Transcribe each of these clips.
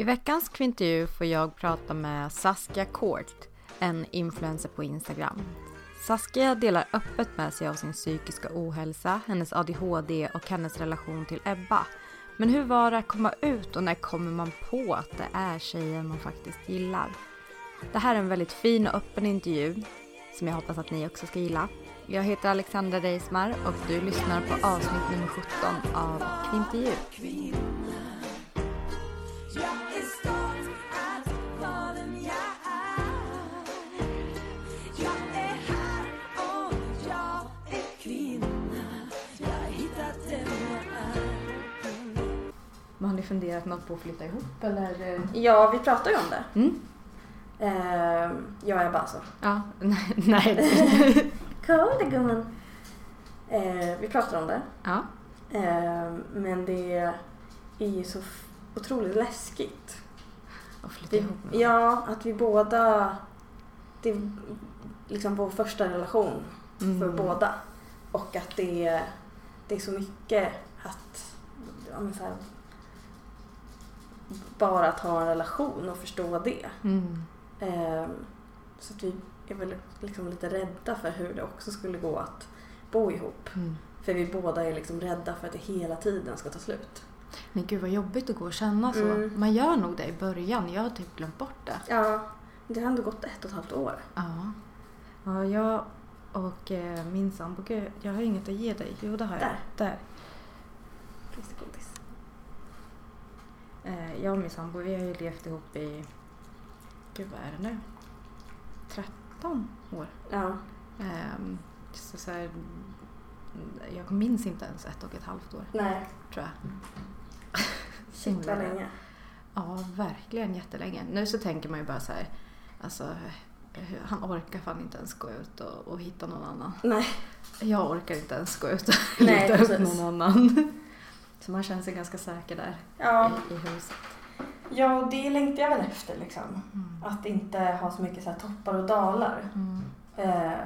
I veckans kvintervju får jag prata med Saskia Kort, en influencer på Instagram. Saskia delar öppet med sig av sin psykiska ohälsa, hennes ADHD och hennes relation till Ebba. Men hur var det att komma ut och när kommer man på att det är tjejen man faktiskt gillar? Det här är en väldigt fin och öppen intervju som jag hoppas att ni också ska gilla. Jag heter Alexandra Reismar och du lyssnar på avsnitt nummer 17 av Kvintervju. Men har ni funderat något på att flytta ihop eller? Ja, vi pratar ju om det. Mm. Eh, jag är bara så. Ja, nej. nej. Cool gumman. Eh, vi pratar om det. Ja. Eh, men det är ju så otroligt läskigt. Och flytta Vi, ihop ja, att vi båda... Det är liksom vår första relation Mm. för båda. Och att det det är så mycket att... Ja, men så här, bara att ha en relation och förstå det. Mm. Ehm, så att vi är väl liksom lite rädda för hur det också skulle gå att bo ihop. Mm. För vi båda är liksom rädda för att det hela tiden ska ta slut. Men gud vad jobbigt att gå och känna så. Mm. Man gör nog det i början. Jag har typ glömt bort det. Ja, det har ändå gått ett och ett halvt år. Ja. Ja, jag och eh, min sambo, jag har inget att ge dig. Jo, det har jag. Där. Där. Eh, jag och min sambo, vi har ju levt ihop i, gud vad är det nu? 13 år. Ja. Ehm, så så här, jag minns inte ens ett och ett halvt år, Nej, tror jag. shit vad länge. Ja, verkligen jättelänge. Nu så tänker man ju bara så här, alltså han orkar fan inte ens gå ut och, och hitta någon annan. Nej. Jag orkar inte ens gå ut och Nej, leta upp någon annan. Så man känner sig ganska säker där Ja, i, i huset. ja och det längtar jag väl efter liksom. Mm. Att inte ha så mycket så här toppar och dalar. Mm. Eh,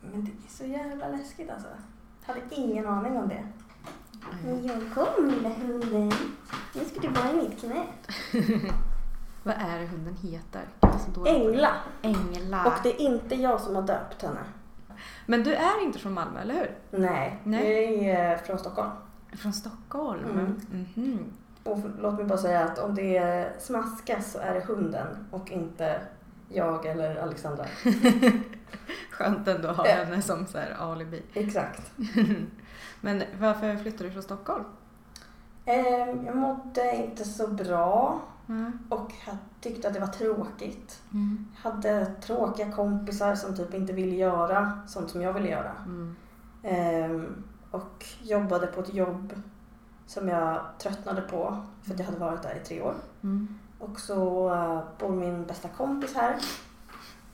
men det är så jävla läskigt alltså. Jag hade ingen aning om det. Men jag kom lilla hunden. Nu ska du vara i mitt knä. Vad är det hunden heter? Ängla. Ängla. Och det är inte jag som har döpt henne. Men du är inte från Malmö, eller hur? Nej, Nej. jag är eh, från Stockholm. Från Stockholm? Mm. Mhm. Och f- låt mig bara säga att om det smaskas så är det hunden och inte jag eller Alexandra. Skönt ändå att ha Ja. henne som så här alibi. Exakt. Men varför flyttade du från Stockholm? Eh, jag mådde inte så bra Mm. och jag tyckte att det var tråkigt. Mm. Jag hade tråkiga kompisar som typ inte ville göra sånt som jag ville göra. Mm. Ehm, och jobbade på ett jobb som jag tröttnade på för att jag hade varit där i tre år. Mm. Och så uh, bor min bästa kompis här.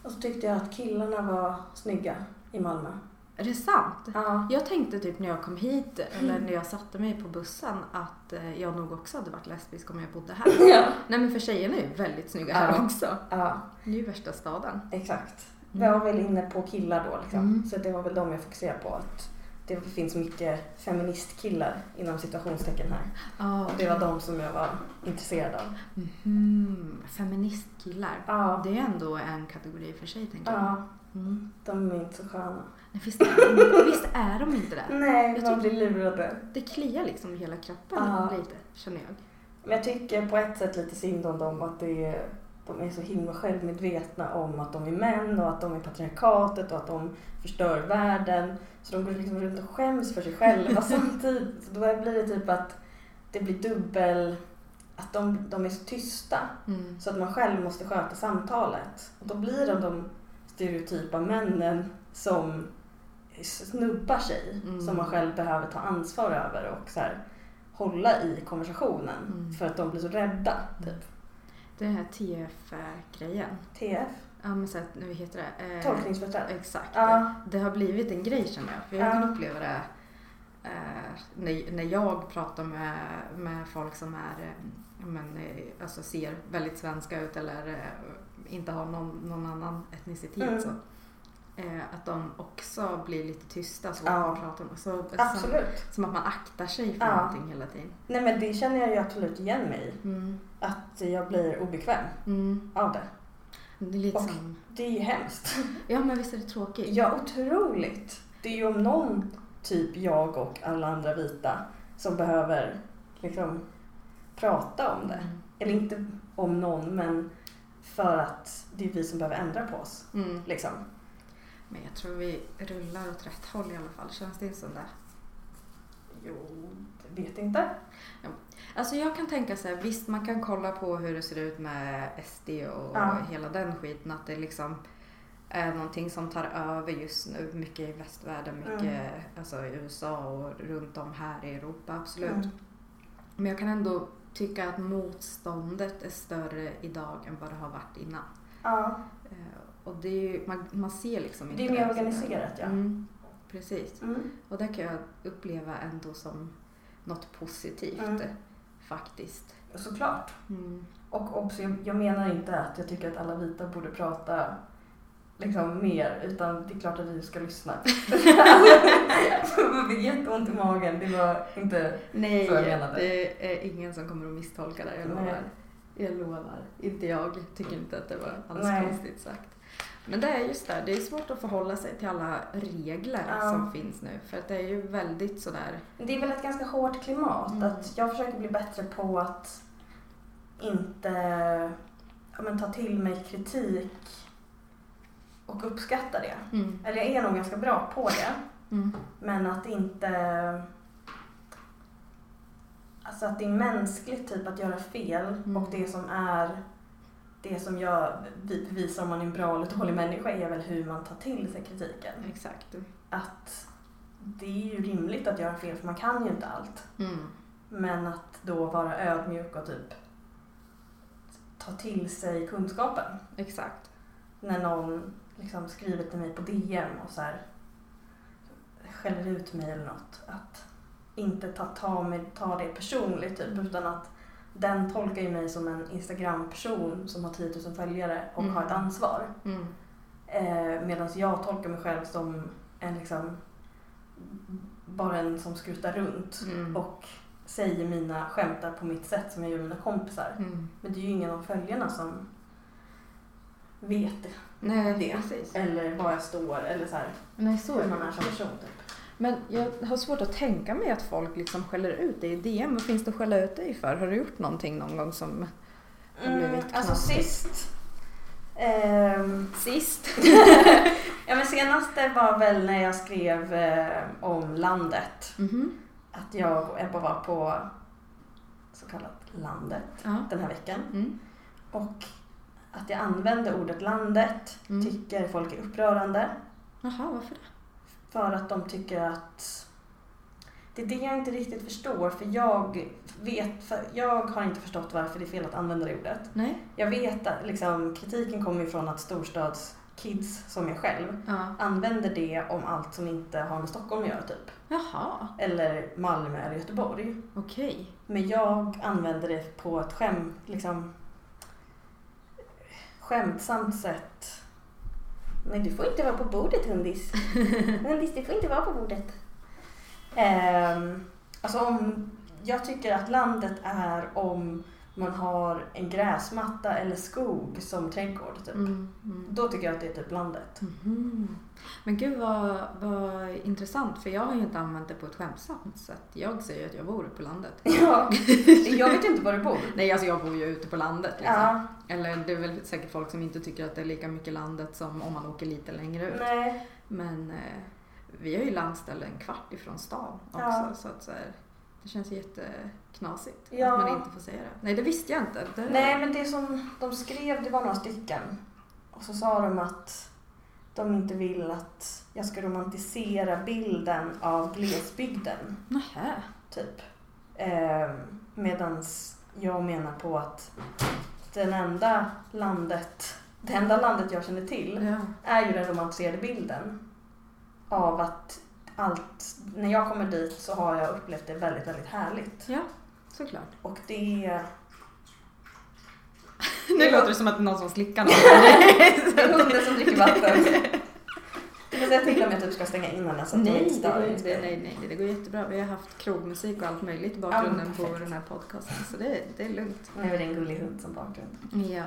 Och så tyckte jag att killarna var snygga i Malmö. Är det sant? Ja. Jag tänkte typ när jag kom hit eller när jag satte mig på bussen att eh, jag nog också hade varit lesbisk om jag bodde här. Ja. Nej men för tjejerna är ju väldigt snygga här Ja. också. ja, Det är ju värsta staden. exakt. Mm. Jag var väl inne på killar då liksom. Mm. Så det var väl de jag fokuserade på. Att det finns mycket feministkillar inom situationstecken här. Ja, Och det var de som jag var intresserad av. Mhm. Feministkillar. Ja. Det är ändå en kategori för sig tänker jag. Ja, Mm. de är inte så sköna. Nej, visst, är de, visst är de inte det? Nej, Jag man blir lurade. Det kliar liksom i hela kroppen Ja. lite, känner jag. Men jag tycker på ett sätt lite synd om dem att det är, de är så himla självmedvetna om att de är män och att de är patriarkatet och att de förstör världen. Så de går liksom runt och skäms för sig själva samtidigt. Så då blir det typ att det blir dubbel... Att de, de är så tysta Mm. så att man själv måste sköta samtalet. Och då blir de de stereotypa männen som snubbar sig Mm. som man själv behöver ta ansvar över och så här, hålla i konversationen Mm. för att de blir så rädda. Typ. Det här TF-grejen. TF, Ja men så att, nu heter det? Eh, tolkningsföreträde. Exakt. Ja. Det har blivit en grej känner jag. För jag Ja. kan uppleva det eh, när, när jag pratar med, med folk som är, eh, men, eh, alltså ser väldigt svenska ut eller eh, inte har någon, någon annan etnicitet. Mm. Så, eh, att de också blir lite tysta så Ja. man pratar om. Så, Som, Absolut. som att man aktar sig för Ja. någonting hela tiden. Nej men det känner jag ju absolut igen mig i. Mm. Att jag blir obekväm Mm. av det. Det är lite Och- som... Det är ju hemskt. Ja men visst är det tråkigt? Ja, otroligt. Det är ju om någon typ jag och alla andra vita som behöver liksom prata om det. Mm. Eller inte om någon, men för att det är vi som behöver ändra på oss. Mm. Liksom. Men jag tror vi rullar åt rätt håll i alla fall. Känns det som det? Jo, vet inte. Alltså jag kan tänka så här, visst man kan kolla på hur det ser ut med SD och Ja. hela den skiten. Att det liksom är någonting som tar över just nu. Mycket i västvärlden, mycket Mm. alltså, i USA och runt om här i Europa. Absolut. Mm. Men jag kan ändå tycka att motståndet är större idag än vad det har varit innan. Ja, Eh, Och det är ju, man, man ser liksom inte det är mer organiserat ja. Mm, precis. Mm. Och det kan jag uppleva ändå som något positivt Mm. Faktiskt. Såklart. Mm. Och också, jag, menar inte att jag tycker att alla vita borde prata liksom mer, utan det är klart att vi ska lyssna. jag fick jätteont i magen, det var inte... Nej, Så jag menade. det är ingen som kommer att misstolka det. Jag Nej. lovar. Jag lovar. Inte jag. Tycker inte att det var alls Nej. konstigt sagt. Men det är just det, det är svårt att förhålla sig till alla regler Ja. som finns nu. För att det är ju väldigt sådär... Det är väl ett ganska hårt klimat. Mm. Att jag försöker bli bättre på att inte ja, men, ta till mig kritik och uppskatta det. Mm. Eller jag är nog ganska bra på det. Mm. Men att inte... Alltså att det är mänskligt typ att göra fel Mm. och det som är det som jag vi- bevisar om man är en bra eller dålig människa är väl hur man tar till sig kritiken. Exakt. Att det är ju rimligt att göra fel för man kan ju inte allt. Mm. Men att då vara ödmjuk och typ ta till sig kunskapen. Exakt. När någon liksom skriver till mig på DM och så här skäller ut mig eller något. Att inte ta, ta, mig, ta det personligt typ utan att den tolkar ju mig som en Instagram-person som har 10 000 följare och Mm. har ett ansvar. Mm. Eh, Medan jag tolkar mig själv som en liksom bara en som skrutar runt Mm. och säger mina skämtar på mitt sätt som jag gör mina kompisar. Mm. Men det är ju ingen av följarna som vet det. Nej, Det. precis. Eller var jag står eller så här, Nej, så hur man är som person. Typ. Men jag har svårt att tänka mig att folk liksom skäller ut dig i DM. Vad finns det att skälla ut dig för? Har du gjort någonting någon gång som har blivit Mm, alltså sist. ehm, Sist? ja men senaste var väl när jag skrev eh, om landet. Mhm. Att jag och Ebba var på så kallat landet Ja. den här veckan. Mm. Och att jag använde ordet landet Mm. tycker folk är upprörande. Jaha, varför det? För att de tycker att det är det jag inte riktigt förstår. För jag vet, för jag har inte förstått varför det är fel att använda det ordet. Nej. Jag vet att liksom, kritiken kommer ifrån att kids som jag själv Ja. använder det om allt som inte har med Stockholm att göra typ. Jaha, Eller Malmö eller Göteborg. okej. Men jag använder det på ett skäm, liksom, skämtsamt sätt. Nej, du får inte vara på bordet Hundis. Hundis, du får inte vara på bordet. Um, alltså om, jag tycker att landet är om man har en gräsmatta eller skog som trädgård. Typ. Mm, mm. Då tycker jag att det är typ landet. Mhm. Men gud vad, vad intressant för jag har ju inte använt det på ett skämtsamt sätt. Jag säger att jag bor på landet. Ja, jag vet inte var du bor. Nej, alltså jag bor ju ute på landet liksom. Ja, Eller det är väl säkert folk som inte tycker att det är lika mycket landet som om man åker lite längre ut. nej. Men eh, vi har ju landställe en kvart ifrån stan också. Ja. Så att så här, det känns jätteknasigt Ja. att man inte får säga det. Nej, det visste jag inte. Det... Nej, men det som de skrev, det var några stycken. Och så sa de att de inte vill att jag ska romantisera bilden av glesbygden, Nähä. typ. Eh, medans jag menar på att den enda landet, det enda landet jag känner till Ja. är ju den romantiserade bilden av att allt, när jag kommer dit så har jag upplevt det väldigt, väldigt härligt. ja, såklart. Och det Nu låter det som att det är någon som slickar någon. Det är hunden som dricker vatten. Jag till och med typ ska stänga in henne så att de inte Nej, det inte. nej, nej, det går jättebra. Vi har haft krogmusik och allt möjligt i bakgrunden Ja, på den här podcasten. Så det, det är lugnt. Nu är det en gullig hund som bakgrund. Ja.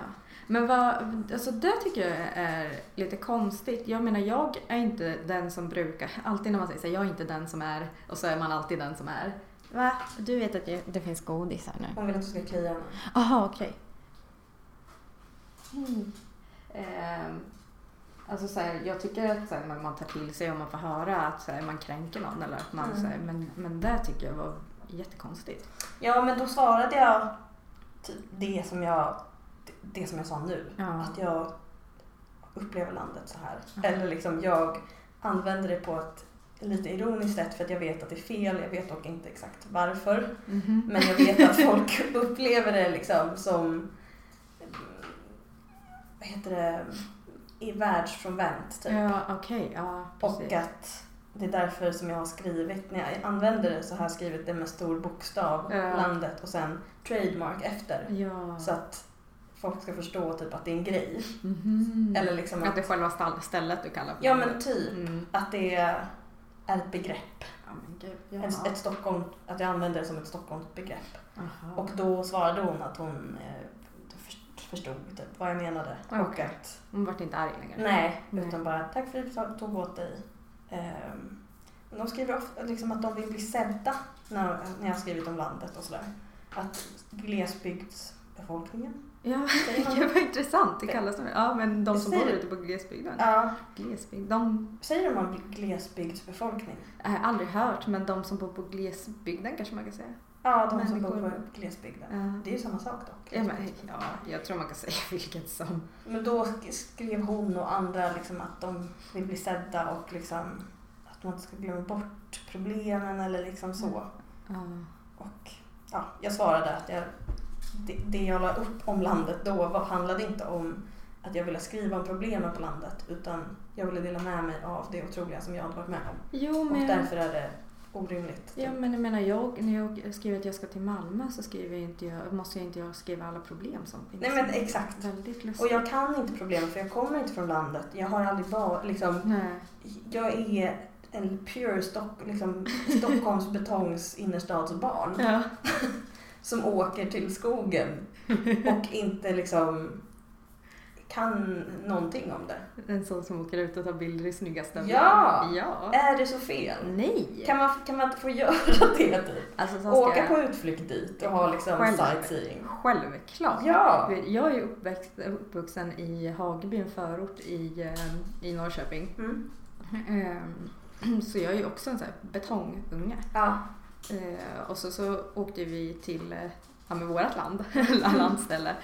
Men vad, alltså det tycker jag är lite konstigt. Jag menar, jag är inte den som brukar, alltid när man säger så här, jag är inte den som är, och så är man alltid den som är. Va? Du vet att det finns godis här nu? Hon vill att du ska klia henne. Jaha, okej. Mm. Ehm, alltså så här, jag tycker att så här, man, man tar till sig om man får höra att så här, man kränker någon eller att man Mm. så här, men, men det tycker jag var jättekonstigt. Ja, men då svarade jag typ det som jag, det som jag sa nu. Ja. Att jag upplever landet så här. Ja. Eller liksom jag använder det på ett lite ironiskt sätt för att jag vet att det är fel. Jag vet dock inte exakt varför. Mhm. Men jag vet att folk upplever det liksom som vad heter det, i världsfrånvänt typ. Ja, okej. Ja, precis. Och att det är därför som jag har skrivit, när jag använder det så har jag skrivit det med stor bokstav, Ja. landet och sen trademark efter. Ja. Så att folk ska förstå typ att det är en grej. Mhm. Eller liksom Att att, det är själva stället du kallar för ja men typ, Mm. att det är ett begrepp. Ja, men gud. Ja. Ett, ett Stockholm, att jag använder det som ett Stockholmsbegrepp. Och då svarade hon att hon eh, för- förstod typ vad jag menade. Och Okej. att, Hon vart inte arg längre? nej, Nej. utan bara tack för att du tog åt dig. Ehm, de skriver ofta liksom att de vill bli sedda när, när jag har skrivit om landet och sådär. Att glesbygdsbefolkningen, Ja, det var intressant. Det kallas det. Ja, men de som Säger bor ute på glesbygden. Ja, Glesbygd. De säger man glesbygdsbefolkning? jag har aldrig hört, men de som bor på glesbygden kanske man kan säga. Ja, de som bor på glesbygden. Ja. Det är ju samma sak dock. Ja, men, ja, jag tror man kan säga vilket som. Men då sk- skrev hon och andra liksom att de vill bli sedda och liksom att man inte ska glömma bort problemen eller liksom så. Ja. Och ja, jag svarade att jag, det, det jag la upp om landet då var, handlade inte om att jag ville skriva om problemen på landet utan jag ville dela med mig av det otroliga som jag hade varit med om. Jo, Och men... därför är det orimligt. Ja, men jag menar, jag, när jag skriver att jag ska till Malmö så skriver jag inte jag, måste jag inte jag skriva alla problem som finns. Nej men exakt. Väldigt lustigt. Och jag kan inte problemen för jag kommer inte från landet. Jag har aldrig varit liksom Nej. Jag är en pure Stock, liksom, Stockholms betongs innerstadsbarn Ja. som åker till skogen och inte liksom kan någonting om det. En sån som åker ut och tar bilder i snygga stövlar. Ja! Ja! Är det så fel? Nej! Kan man, kan man inte få göra det typ? Alltså, Åka på utflykt dit och ha liksom Själv. sightseeing? Självklart. Ja! Jag är uppväxt, uppvuxen i Hageby, en förort i, eh, i Norrköping. Mm. Ehm, Så jag är ju också en sån här betongunge. Ja. Eh, och så, så åkte vi till eh, ja, vårt land, landställe,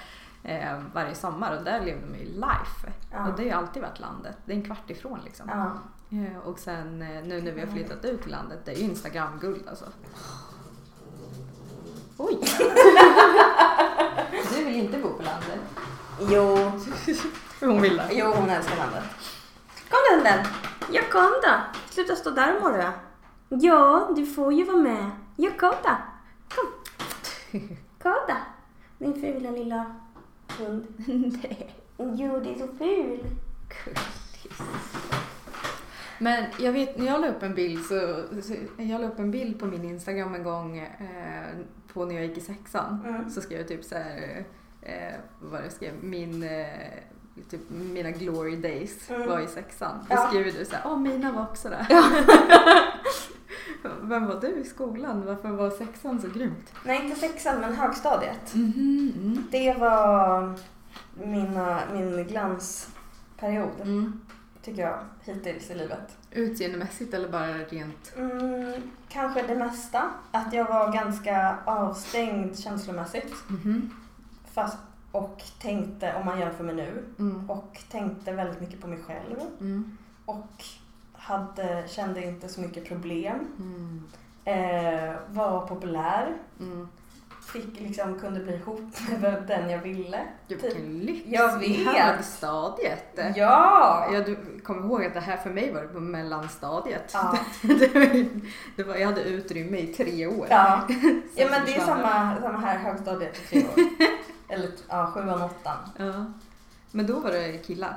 eh, varje sommar och där levde man ju life. Ja. Och det har ju alltid varit landet. Det är en kvart ifrån liksom. ja. Eh, och sen eh, nu när vi har flyttat ut till landet, det är ju Instagram-guld alltså. Oj! du vill inte bo på landet? Jo, Hon vill det. jo, hon älskar landet. den den. Jag kom då. Sluta stå där och morra. Ja, du får ju vara med. Ja, kom då. Kom. Då. Min fula lilla hund. Nej. Jo, det är så ful. Men jag vet, när jag la upp en bild så, så jag la upp en bild på min Instagram en gång eh, på när jag gick i sexan. Mm. Så skrev jag typ så här, eh, vad jag skrev, min, eh, typ mina glory days Mm. var i sexan. Då Ja. skrev du så här, åh mina var också där. Vem var du i skolan? Varför var sexan så grymt? Nej, inte sexan, men högstadiet. Mhm, mm. Det var mina, min glansperiod, Mm. tycker jag, hittills i livet. Utseendemässigt eller bara rent? Mm, kanske det mesta. Att jag var ganska avstängd känslomässigt. Mhm. Fast, och tänkte, om man jämför med nu, Mm. och tänkte väldigt mycket på mig själv. Mm. Och hade, kände inte så mycket problem. Mm. Eh, var populär. Mm. Fick liksom, kunde bli ihop med den jag ville. Typ. vilken lyx! Jag I vet. högstadiet! Ja! Du kommer ihåg att det här för mig var på mellanstadiet. Ja. det var, det var, jag hade utrymme i tre år. Ja, ja men det är samma, samma här högstadiet i tre år. Eller ja, sjuan, åttan. Ja. Men då var det killar.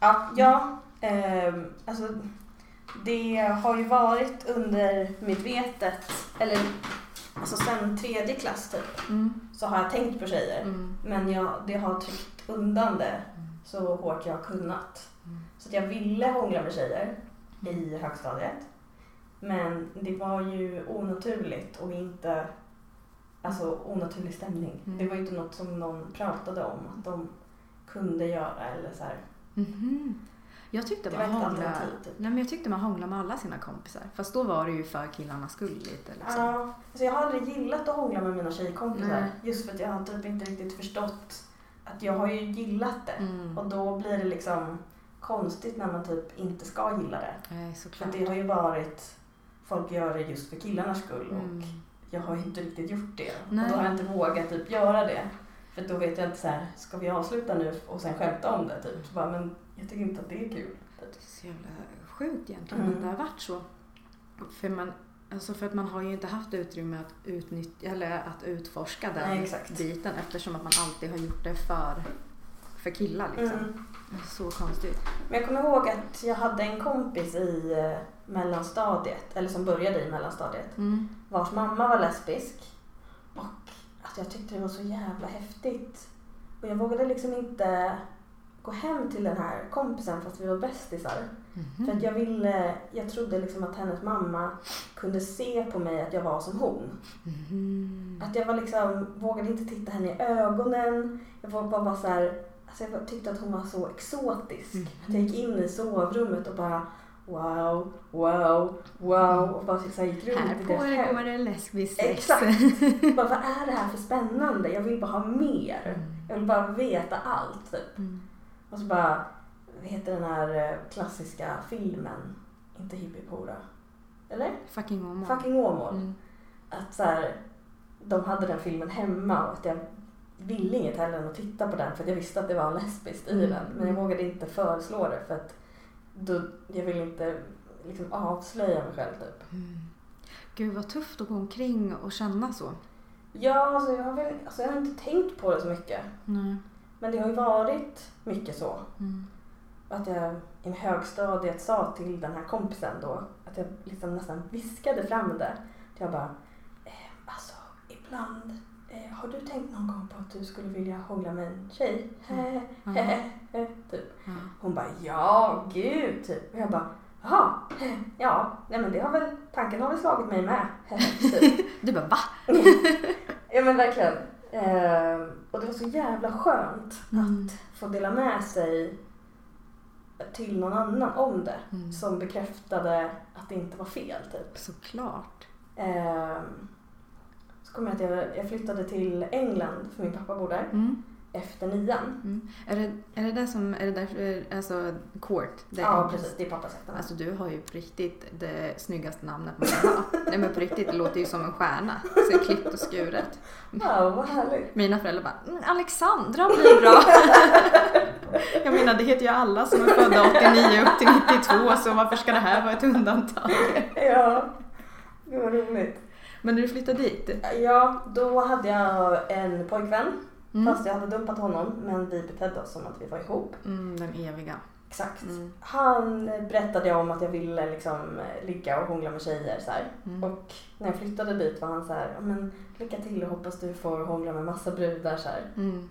Ja, ja ehm, alltså det har ju varit undermedvetet, eller alltså sen tredje klass typ, Mm. så har jag tänkt på tjejer. Mm. Men jag, det har tryckt undan det så hårt jag har kunnat. Mm. Så att jag ville hångla med tjejer i högstadiet. Men det var ju onaturligt och inte, alltså onaturlig stämning. Mm. Det var ju inte något som någon pratade om att de kunde göra eller så här. Mhm. Jag tyckte man alternativ, typ. Nej men jag tyckte man hånglade med alla sina kompisar. Fast då var det ju för killarnas skull lite liksom. Ja, alltså jag har aldrig gillat att hångla med mina tjejkompisar. Nej. Just för att jag har typ inte riktigt förstått att jag har ju gillat det. Mm. Och då blir det liksom konstigt när man typ inte ska gilla det. Nej För såklart. det har ju varit, folk gör det just för killarnas skull och Mm. jag har ju inte riktigt gjort det. Nej. Och då har jag inte vågat typ göra det. För då vet jag inte så här, ska vi avsluta nu och sen skämta om det typ? Så bara, men jag tycker inte att det är kul. Det är så jävla sjukt egentligen Mm. att det har varit så. För, man, alltså för att man har ju inte haft utrymme att utnyttja eller att utforska den Nej, exakt. biten eftersom att man alltid har gjort det för, för killar liksom. Mm. Så konstigt. Men jag kommer ihåg att jag hade en kompis i eh, mellanstadiet, eller som började i mellanstadiet, Mm. vars mamma var lesbisk. Och att jag tyckte det var så jävla häftigt. Och jag vågade liksom inte gå hem till den här kompisen fast vi var bästisar. Mhm. För att jag ville, jag trodde liksom att hennes mamma kunde se på mig att jag var som hon. Mhm. Att jag var liksom, vågade inte titta henne i ögonen. Jag var bara, bara så här, alltså jag tyckte att hon var så exotisk. Mhm. Att jag gick in i sovrummet och bara wow, wow, wow och bara så här gick runt Här i deras hem. pågår det lesbiskt sex. Exakt. bara, vad är det här för spännande? Jag vill bara ha mer. Mm. Jag vill bara veta allt typ. Mm. Och så bara, vad heter den här eh, klassiska filmen? Inte Hippiepora. Eller? Fucking Åmål. Fucking Åmål. Mm. Att så här, de hade den filmen hemma och att jag ville inget heller än att titta på den för att jag visste att det var lesbiskt i Mm. den. Men jag vågade inte föreslå det för att då, jag ville inte liksom avslöja mig själv typ. Mm. Gud vad tufft att gå omkring och känna så. Ja, alltså jag, har väl, alltså jag har inte tänkt på det så mycket. Nej. Men det har ju varit mycket så. Mm. Att jag i högstadiet sa till den här kompisen då att jag liksom nästan viskade fram det. Att jag bara, eh, alltså ibland, eh, har du tänkt någon gång på att du skulle vilja hångla med en tjej? Mm. typ. Ja. Hon bara, ja gud, typ. Och jag bara, jaha, ja, nej men det har väl, tanken har väl slagit mig med. typ. Du bara va? ja men verkligen. Eh, och det var så jävla skönt Mm. att få dela med sig till någon annan om det. Mm. Som bekräftade att det inte var fel typ. Såklart. Eh, så kom jag att jag, jag flyttade till England för min pappa bor där. Mm. Efter nian. Mm. Är, det, är det där som, är det därför, alltså Court? Ja, precis. Det är pappas efternamn. Alltså du har ju på riktigt det snyggaste namnet man kan ha. Nej men på riktigt, det låter ju som en stjärna. Så klippt och skuret. Wow, vad härligt. Mina föräldrar bara "Mm, Alexandra blir bra. Jag menar det heter ju alla som är födda 89 upp till 92 så varför ska det här vara ett undantag? Ja, det var roligt. Men när du flyttade dit? Ja, då hade jag en pojkvän. Mm. Fast jag hade dumpat honom, men vi betedde oss som att vi var ihop. Mm, den eviga. Exakt. Mm. Han berättade jag om att jag ville liksom ligga och hångla med tjejer så. Mm. Och när jag flyttade dit var han så här, "Ja, men lycka till och hoppas du får hångla med massa brudar så. Mm.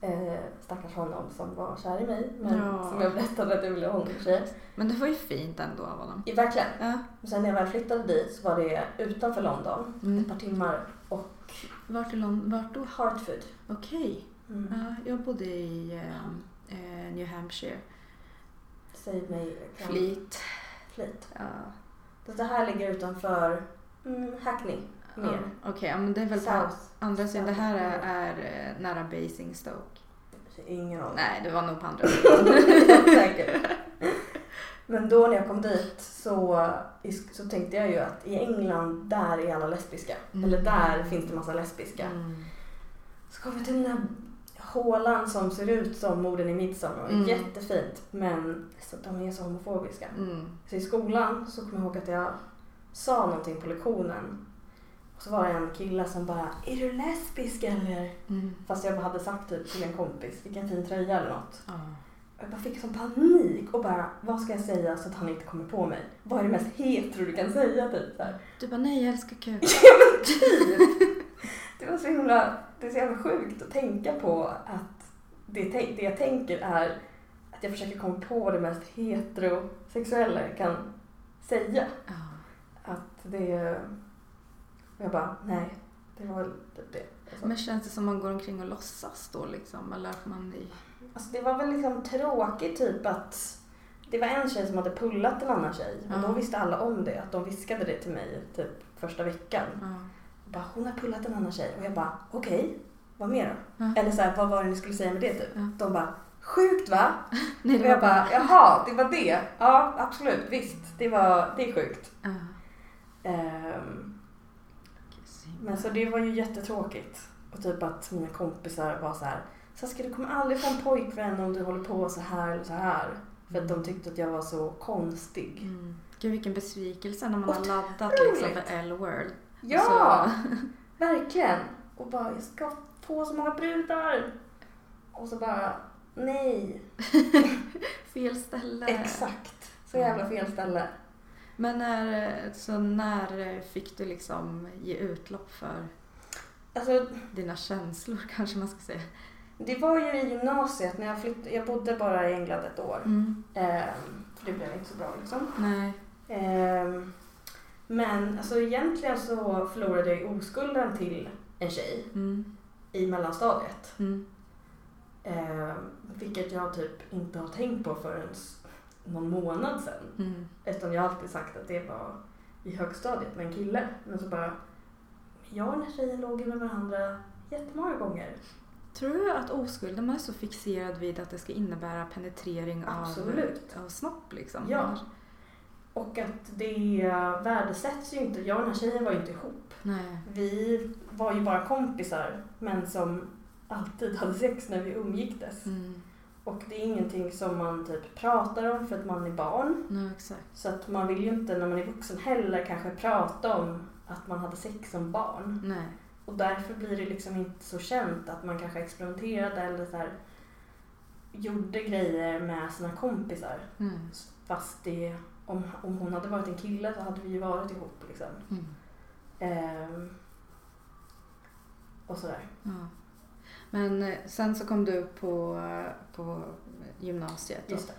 Eh, stackars honom som var kär i mig, men Ja. som jag berättade att jag ville hångla med tjejer. Men det var ju fint ändå av honom. I, verkligen. Ja. Och sen när jag väl flyttade dit så var det utanför London, Mm. ett par timmar, och Vart, i Lon- vart då? Hartford. Okej. Mm. Ja, jag bodde i eh, eh, New Hampshire. Säg mig. kan- Fleet. Fleet. Ja. Så det här ligger utanför mm, Hackney. Mer. Okej, ja, men det är väl på andra sidan. Det här är, är eh, nära Basingstoke. Ingen aning. Nej, det var nog på andra sidan. Säkert. Men då när jag kom dit så, så tänkte jag ju att i England, där är alla lesbiska. Mm. Eller där finns det massa lesbiska. Mm. Så kom vi till den där hålan som ser ut som morden i Midsommar. Mm. Jättefint. Men så, de är så homofobiska. Mm. Så i skolan så kommer jag ihåg att jag sa någonting på lektionen. Och så var det en kille som bara, är du lesbisk eller? Mm. Fast jag hade sagt typ till en kompis, vilken fin tröja eller något. Ja. Jag bara fick sån panik och bara, vad ska jag säga så att han inte kommer på mig? Vad är det mest hetero du kan säga typ så här. Du bara, nej jag älskar kuk. Typ. Det var så himla, det är så jävla sjukt att tänka på att det, det jag tänker är att jag försöker komma på det mest heterosexuella jag kan säga. Ja. Att det, jag bara, nej, det var typ det. Men känns det som man går omkring och låtsas då liksom? Eller att man i... alltså det var väl liksom tråkigt typ att det var en tjej som hade pullat en annan tjej och Ja. då visste alla om det, att de viskade det till mig typ första veckan. Och bara, hon har pullat en annan tjej och jag bara, okej, vad mer då? Ja. Eller så här, vad var det ni skulle säga med det typ? Ja. De bara, sjukt va? Nej, Och jag bara... jaha, det var det? Ja, absolut, visst, det var, det är sjukt. Himla- men så det var ju jättetråkigt. Och typ att mina kompisar var så här, Saskia du kommer aldrig få en pojkvän om du håller på så här eller så här. För att de tyckte att jag var så konstig. Mm. Gud vilken besvikelse när man har Otroligt. laddat liksom för L-word. Ja, Så- verkligen. Och bara, jag ska få så många brudar. Och så bara, nej. Fel ställe. Exakt. Så jävla fel ställe. Men när, så när fick du liksom ge utlopp för Alltså, dina känslor kanske man ska säga? Det var ju i gymnasiet när jag flyttade. Jag bodde bara i England ett år. Mm. Ehm, för det blev inte så bra liksom. Nej. Ehm, men alltså egentligen så förlorade jag ju oskulden till en tjej Mm. i mellanstadiet. Mm. Ehm, vilket jag typ inte har tänkt på förrän någon månad sedan. Mm. Eftersom jag alltid sagt att det var i högstadiet med en kille. Men så bara, jag och den här tjejen låg med varandra jättemånga gånger. Tror du att oskulden, man är så fixerad vid att det ska innebära penetrering av, Absolut. av snopp liksom? Ja. Och att det värdesätts ju inte. Jag och den här tjejen var ju inte ihop. Nej. Vi var ju bara kompisar men som alltid hade sex när vi umgicktes. Mm. Och det är ingenting som man typ pratar om för att man är barn. Nej, exakt. Så att man vill ju inte när man är vuxen heller kanske prata om att man hade sex som barn. Nej. Och därför blir det liksom inte så känt att man kanske experimenterade eller så här, gjorde grejer med sina kompisar. Mm. Fast det, om, om hon hade varit en kille så hade vi ju varit ihop liksom. Mm. Ehm, och sådär. Ja. Men eh, sen så kom du på, på gymnasiet. då? Just det.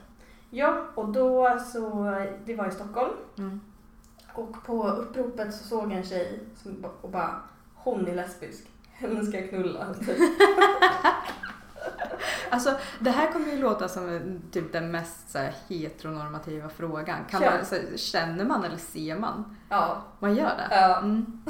Ja, och då så, det var i Stockholm. Mm. Och på uppropet så såg jag en tjej som, och bara, hon är lesbisk. Henne ska jag knulla. Typ. Alltså det här kommer ju låta som en- typ den mest så här, heteronormativa frågan. Kan Kör. man, så, känner man eller ser man? Ja. Man gör det? ja. Mm.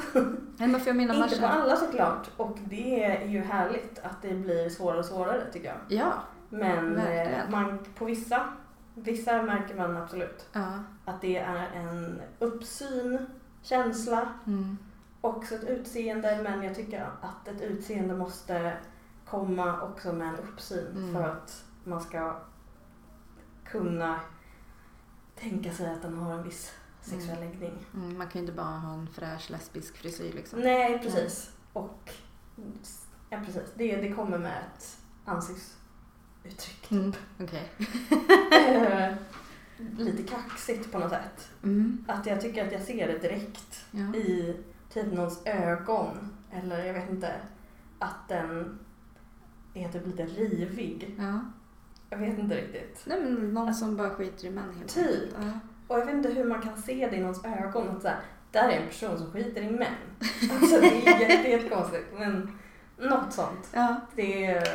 Nej men för jag menar Inte på alla såklart. Och det är ju härligt att det blir svårare och svårare tycker jag. Ja. Men eh, Verkligen. man, på vissa, vissa märker man absolut ja. att det är en uppsyn, känsla, Mm. Också ett utseende. Men jag tycker att ett utseende måste komma också med en uppsyn Mm. för att man ska kunna tänka sig att den har en viss sexuell läggning. Mm, man kan ju inte bara ha en fräsch lesbisk frisyr liksom. Nej, precis. Och ja, precis. Det, det kommer med ett ansiktsuttryck. Mm. Okej. Eh, Lite kaxigt på något sätt. Mm. Att jag tycker att jag ser det direkt Ja. i typ någons ögon. Eller jag vet inte. Att den är typ lite rivig. ja. Jag vet inte riktigt. Nej men någon som bara skiter i män helt Typ. Ja. Och jag vet inte hur man kan se det i någons ögon. Att så här, där är en person som skiter i män. Alltså det är jätte- jättekonstigt. Men något sånt. Ja. Det är...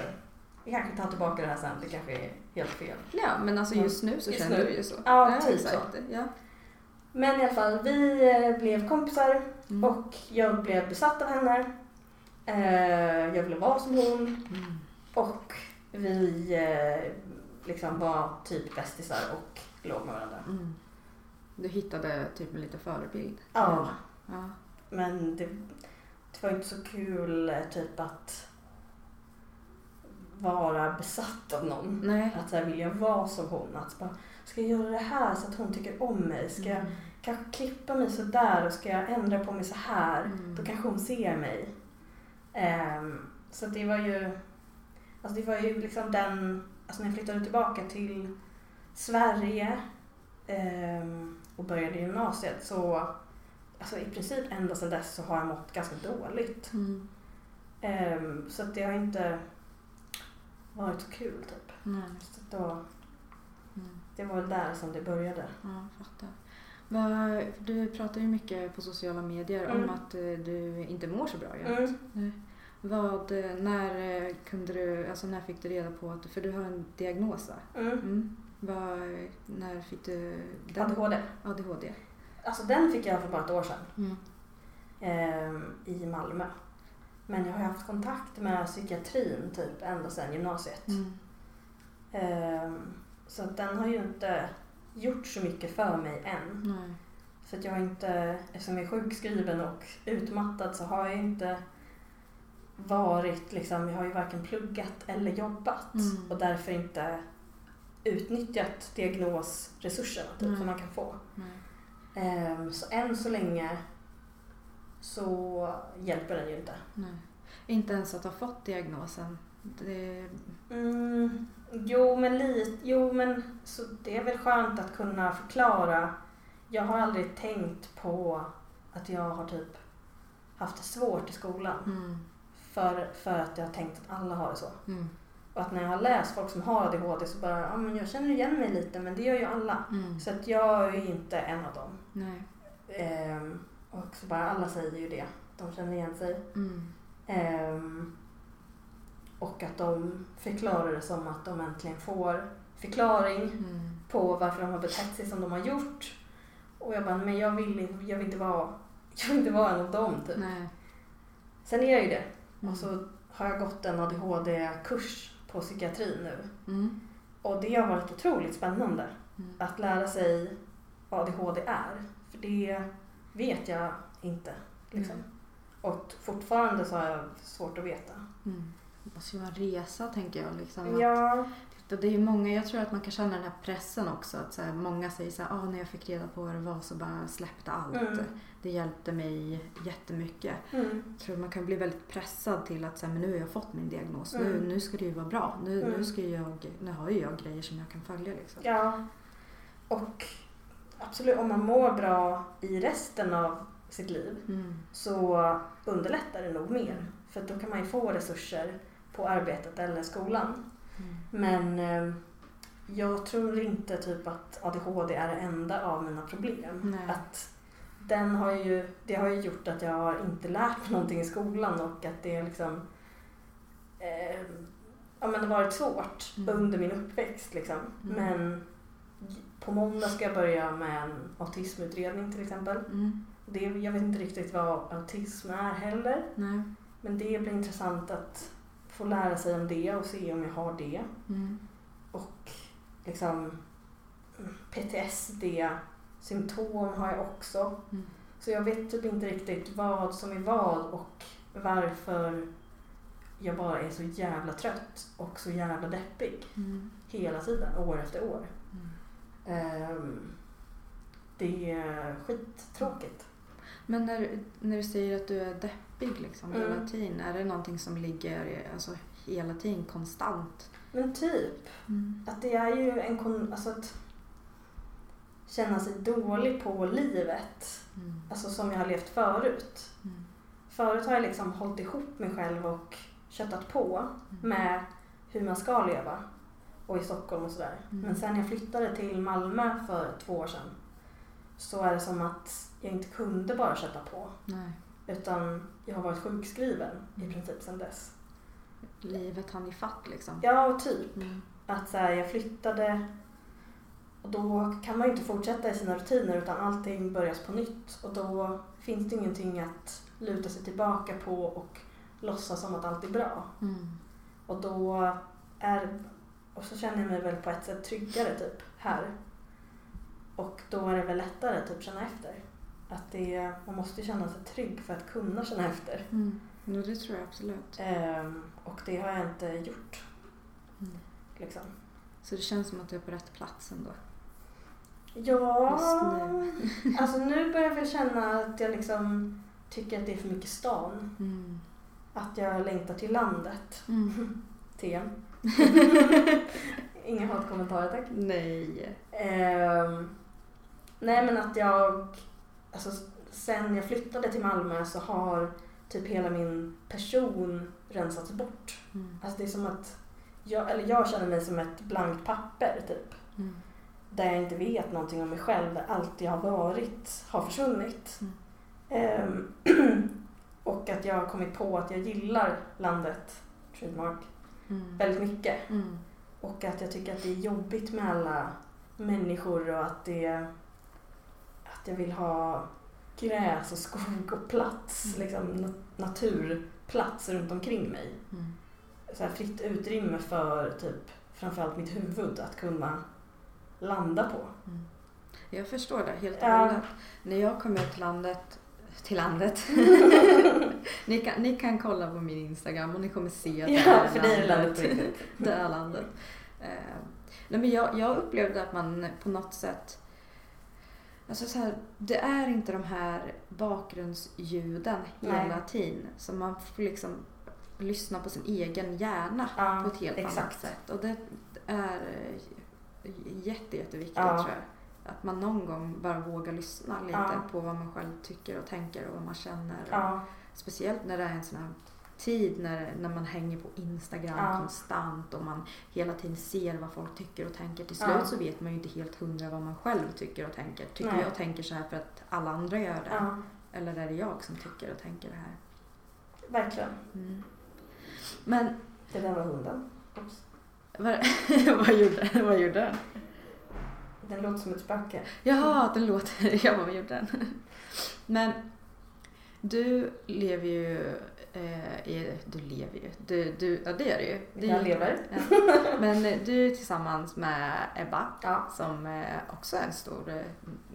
Jag kanske tar tillbaka det här sen. Det kanske är helt fel. ja, men alltså just nu så Just känner nu. du ju så. Ja, typ exakt. så. Ja. Men i alla fall, vi eh, blev kompisar Mm. och jag blev besatt av henne. Eh, Jag ville vara som hon Mm. och vi eh, liksom var typ bästisar och låg med varandra. Mm. Du hittade typ lite förebild. Ja, Ja. men det, det var inte så kul typ att vara besatt av någon. Nej. Att så här, vilja vara som hon. Att bara, ska jag göra det här så att hon tycker om mig? Ska jag Mm. Kanske klippa mig så där och ska jag ändra på mig så här? Mm. Då kanske hon ser mig. Ehm, så det var ju, alltså det var ju liksom den, alltså när jag flyttade tillbaka till Sverige ehm, och började gymnasiet så, alltså i princip ända sedan dess så har jag mått ganska dåligt. Mm. Ehm, så att det har inte varit så kul typ. Nej. Så då, Mm. det var väl där som det började. Ja, jag fattar. Du pratar ju mycket på sociala medier om Mm. att eh, du inte mår så bra. Mm. Vad, eh, när eh, kunde du, alltså när fick du reda på att, för du har en diagnos? Mm. Mm. Vad, när fick du den? ADHD. ADHD. Alltså den fick jag för bara ett år sedan. Mm. ehm, i Malmö. Men jag har haft kontakt med psykiatrin typ ända sedan gymnasiet. Mm. Ehm, så att den har ju inte gjort så mycket för mig än. Nej. För att jag har inte, eftersom jag är sjukskriven och utmattad så har jag inte varit liksom, jag har ju varken pluggat eller jobbat Mm. och därför inte utnyttjat diagnosresurserna typ, som man kan få. Ehm, så än så länge så hjälper den ju inte. Nej. Inte ens att ha fått diagnosen. Det, Mm, jo, men lite, jo, men så det är väl skönt att kunna förklara. Jag har aldrig tänkt på att jag har typ haft det svårt i skolan. mm. För, för att jag har tänkt att alla har det så. Mm. Och att när jag har läst folk som har ADHD så bara, ja men jag känner igen mig lite men det gör ju alla. Mm. Så att jag är inte en av dem. Nej. Ehm, och så bara alla säger ju det. De känner igen sig. Mm. Ehm, och att de förklarar det som att de äntligen får förklaring Mm. på varför de har betett sig som de har gjort. Och jag bara, men jag vill, inte- jag vill, inte, vara, jag vill inte vara en av dem typ. Nej. Sen är jag ju det. Mm. Och så har jag gått en ADHD-kurs på psykiatrin nu. Mm. Och det har varit otroligt spännande Mm. att lära sig vad ADHD är. För det vet jag inte. Liksom. Mm. Och fortfarande så har jag svårt att veta. Mm. Måste ju vara en resa tänker jag. Liksom, att- Ja, Det är många, jag tror att man kan känna den här pressen också. Att så här, många säger så här, ah, när jag fick reda på vad det var så bara släppte allt. Mm. Det hjälpte mig jättemycket. mm. Jag tror man kan bli väldigt pressad till att så här, men nu har jag fått min diagnos. Mm. Nu, nu ska det ju vara bra. Nu, Mm. nu, ska jag, nu har ju jag grejer som jag kan följa. Liksom. ja. Och absolut, om man mår bra i resten av sitt liv Mm. så underlättar det nog mer. För då kan man ju få resurser på arbetet eller skolan. Mm. Men eh, jag tror inte typ att ADHD är det enda av mina problem. Nej. Att den har ju, det har ju gjort att jag har inte lärt mig någonting i skolan och att det liksom eh, ja, men det har varit svårt Mm. under min uppväxt. Liksom. Mm. Men på måndag ska jag börja med en autismutredning till exempel. Mm. Det, jag vet inte riktigt vad autism är heller. Nej. Men det blir intressant att få lära sig om det och se om jag har det. Mm. Och liksom PTSD-symptom har jag också. Mm. Så jag vet typ inte riktigt vad som är vad och varför jag bara är så jävla trött och så jävla deppig Mm. hela tiden, år efter år. Ehm, det är skittråkigt. Men när, när du säger att du är deppig liksom Mm. hela tiden, är det någonting som ligger alltså, hela tiden konstant? Men typ, att det är ju en kon- alltså att känna sig dålig på livet, Mm. alltså som jag har levt förut. Mm. Förut har jag liksom hållit ihop mig själv och köttat på Mm. med hur man ska leva och i Stockholm och sådär. Mm. Men sen jag flyttade till Malmö för två år sedan så är det som att jag inte kunde bara kötta på Nej. utan jag har varit sjukskriven Mm. i princip sedan dess. Livet hann ifatt liksom. Ja, typ. Mm. Att så här, jag flyttade och då kan man ju inte fortsätta i sina rutiner utan allting börjas på nytt och då finns det ingenting att luta sig tillbaka på och låtsas som att allt är bra. Mm. Och då är och så känner jag mig väl på ett sätt tryggare typ här. Och då är det väl lättare typ känna efter. Att det, man måste känna sig trygg för att kunna känna efter. Mm. Jo, det tror jag absolut. Ehm, och det har jag inte gjort. Mm. Liksom. Så det känns som att du är på rätt plats ändå. Ja, Just nu. alltså nu börjar jag känna att jag liksom tycker att det är för mycket stan. Mm. Att jag längtar till landet. Mm. TM. Inga hatkommentarer tack. Nej. Ehm, nej men att jag, alltså sen jag flyttade till Malmö så har typ hela min person rensats bort. Mm. Alltså det är som att, jag, eller jag känner mig som ett blankt papper typ. Mm. Där jag inte vet någonting om mig själv, där allt jag har varit har försvunnit. Mm. Ehm, och att jag har kommit på att jag gillar landet, trademark, Mm. väldigt mycket. Mm. Och att jag tycker att det är jobbigt med alla människor och att det att jag vill ha gräs och skog och plats, Mm. liksom na- naturplats runt omkring mig. Mm. Så här fritt utrymme för typ framförallt mitt huvud att kunna landa på. Mm. Jag förstår det helt och Ja. hållet. När jag kom ut till landet, till landet. ni, kan, ni kan kolla på min Instagram och ni kommer se att Ja, för dig är det landet på riktigt. det är landet. Eh, nej men jag, jag upplevde att man på något sätt Alltså så här, det är inte de här bakgrundsljuden hela Nej. tiden. Så man får liksom lyssna på sin egen hjärna Ja, på ett helt annat exakt. sätt. Och det är jätte, jätteviktigt Ja. tror jag. Att man någon gång bara vågar lyssna lite Ja. på vad man själv tycker och tänker och vad man känner. Ja, Speciellt när det är en sån här tid när, när man hänger på Instagram Ja. konstant och man hela tiden ser vad folk tycker och tänker. Till slut Ja. så vet man ju inte helt hundra vad man själv tycker och tänker. Tycker Nej. jag tänker så här för att alla andra gör det? ja, Eller är det jag som tycker och tänker det här? verkligen. Mm. Men Det där var hunden. Oops. vad, gjorde, vad gjorde den? Den låter som ett spöke. Jaha, den låter... Jag bara, vad gjorde den? Men du lever ju eh. Du lever ju. Du, du, ja, det är du ju. Är Jag lever. Ja. Men eh, du är tillsammans med Ebba Ja, som eh, också är en stor, eh,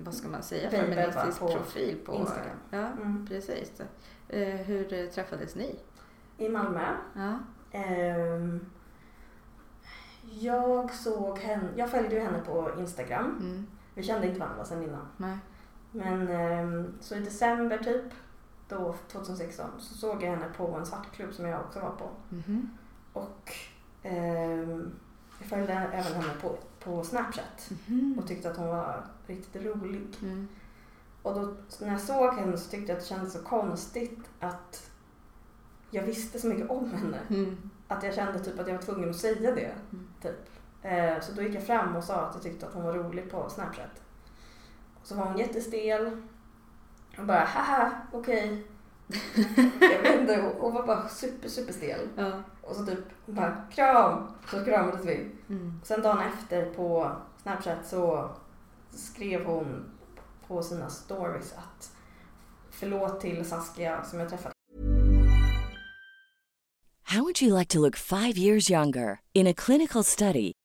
vad ska man säga, Baby feministisk på profil på Instagram. Ja, mm. precis. Eh, hur träffades ni? I Malmö. Ja. Ehm, jag såg henne, jag följde ju henne på Instagram. Mm. Vi kände inte varandra sedan innan. Nej. Men ehm, så i december typ, då 2016, så såg jag henne på en svartklubb som jag också var på. Mhm. Och ehm, jag följde även henne på, på Snapchat Mhm. och tyckte att hon var riktigt rolig. Mm. Och då när jag såg henne så tyckte jag att det kändes så konstigt att jag visste så mycket om henne. Mm. Att jag kände typ att jag var tvungen att säga det. Mm. Typ. Eh, så då gick jag fram och sa att jag tyckte att hon var rolig på Snapchat. Och så var hon jättestel. Och bara haha, okej. jag vet inte, hon var bara super, super stel. Ja. Och så typ bara kram, så kramades vi. Mm. Sen dagen efter på Snapchat så skrev hon på sina stories att förlåt till Saskia som jag träffat How would you like to look five years younger? In a clinical study,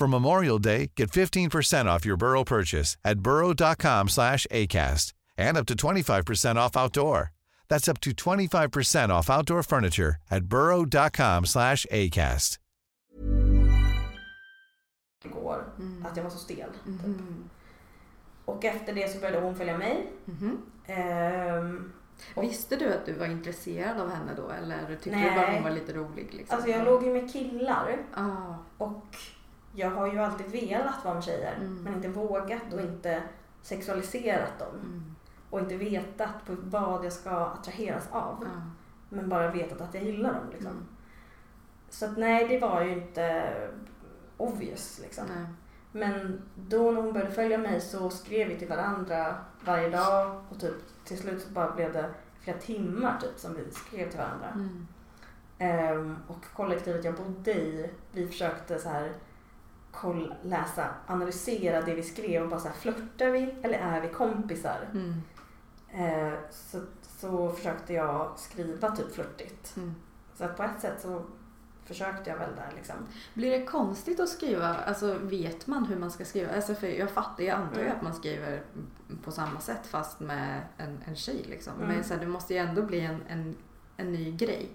For Memorial Day, get 15% off your Burrow purchase at burrow.com slash ACAST and up to 25% off outdoor. That's up to 25% off outdoor furniture at burrow.com slash ACAST. igår Mm. att jag var så stel. Typ. Mhm. Och efter det så började hon följa mig. Mhm. Ehm, och, Visste du att du var intresserad av henne då eller tyckte Nej. du bara hon var lite rolig? Liksom? alltså jag låg ju med killar Ah, och jag har ju alltid velat vara med tjejer Mm. men inte vågat och inte sexualiserat dem. mm, Och inte vetat på vad jag ska attraheras av. ah, Men bara vetat att jag gillar dem liksom. mm, Så att nej, det var ju inte obvious liksom. Men då när hon började följa mig så skrev vi till varandra varje dag och typ till slut så bara blev det flera timmar typ som vi skrev till varandra. Mm, Ehm, och kollektivet jag bodde i, vi försökte så här koll, läsa, analysera det vi skrev och bara så här, flörtar vi eller är vi kompisar? mm, Ehm, så, så försökte jag skriva typ flörtigt. mm. Så att på ett sätt så försökte jag väl där liksom. Blir det konstigt att skriva? Alltså vet man hur man ska skriva? Alltså för jag fattar, jag antar ju Mm. att man skriver på samma sätt fast med en, en tjej liksom. Mm. Men så här, det måste ju ändå bli en, en, en ny grej.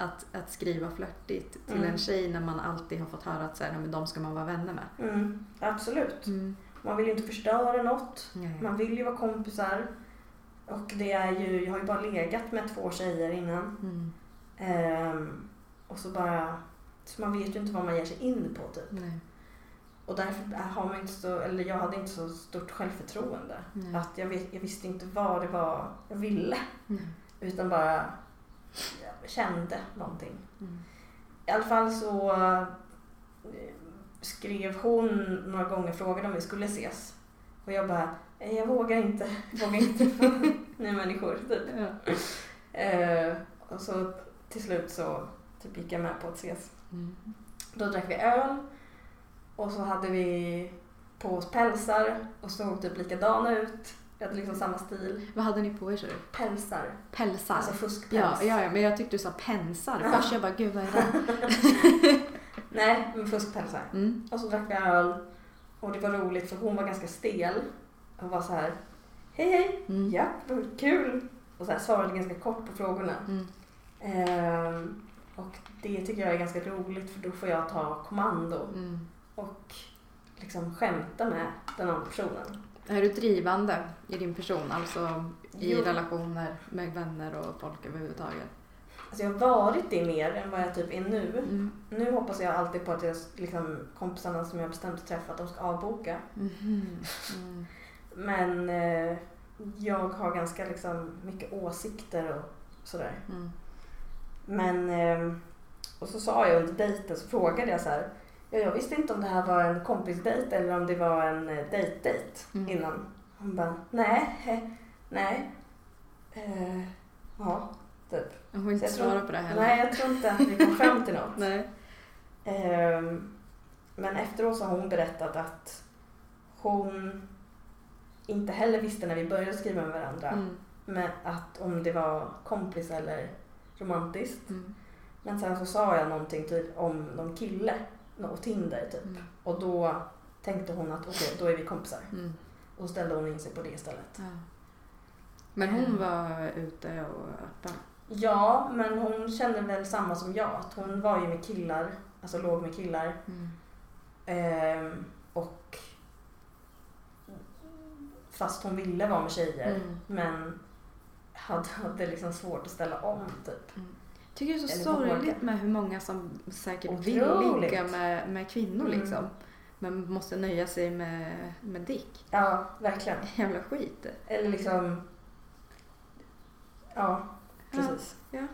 Att, att skriva flörtigt till Mm. en tjej när man alltid har fått höra att så här, de ska man vara vänner med. Mm, absolut. Mm. Man vill ju inte förstöra något. Nej. Man vill ju vara kompisar. Och det är ju, jag har ju bara legat med två tjejer innan. Mm. Ehm, och så bara, så man vet ju inte vad man ger sig in på typ. Nej. Och därför har man inte så, eller jag hade inte så stort självförtroende. Nej. Att jag, jag visste inte vad det var jag ville. Utan bara kände någonting. Mm. I alla fall så eh, skrev hon några gånger, frågade om vi skulle ses. Och jag bara, "Nej, jag vågar inte, jag vågar inte med människor. Typ. Ja. Eh, och så till slut så typ gick jag med på att ses. Mm. Då drack vi öl och så hade vi på oss pälsar och såg typ likadana ut. Vi hade liksom samma stil. Vad hade ni på er sa du? Pälsar, Pälsar? alltså fuskpäls. ja, ja, ja, men jag tyckte du sa pensar Ja. först. Jag bara, gud vad är det? Nej, men fuskpälsar. Mm. Och så drack vi öl och det var roligt för hon var ganska stel. Hon var så här, hej hej, Mm. ja, vad kul. Och så här svarade ganska kort på frågorna. Mm. Ehm, och det tycker jag är ganska roligt för då får jag ta kommando Mm. och liksom skämta med den andra personen. Är du drivande i din person, alltså i Jo. relationer med vänner och folk överhuvudtaget? Alltså jag har varit det mer än vad jag typ är nu. Mm. Nu hoppas jag alltid på att jag, liksom, kompisarna som jag bestämt träffa, att de ska avboka. Mhm. Mm. Men eh, jag har ganska liksom, mycket åsikter och sådär. Mm. Men, eh, och så sa jag under dejten, så frågade jag så här. Ja, jag visste inte om det här var en kompisdejt eller om det var en eh, dejtdejt Mm. innan. Hon bara, nej, eh, nej. Eh, ja, typ. Jag får inte svara på det heller. Nej, jag tror inte att vi kom fram till något. Nej. Ehm, men efteråt så har hon berättat att hon inte heller visste när vi började skriva med varandra Mm. men att om det var kompis eller romantiskt. Mm. Men sen så sa jag någonting typ om någon kille och Tinder typ. Mm. Och då tänkte hon att okej, då är vi kompisar. Mm. Och så ställde hon in sig på det istället. Ja. Men hon var ute och öppen. Ja, men hon kände väl samma som jag. Att hon var ju med killar, alltså låg med killar. Mm. Ehm, och fast hon ville vara med tjejer Mm. men hade, hade liksom svårt att ställa om typ. Tycker det är så Eller sorgligt med hur många som säkert vill Otroligt. ligga med, med kvinnor Mm. liksom. Men måste nöja sig med, med dick. Ja, verkligen. Jävla skit. Eller liksom... Ja, precis. Ja.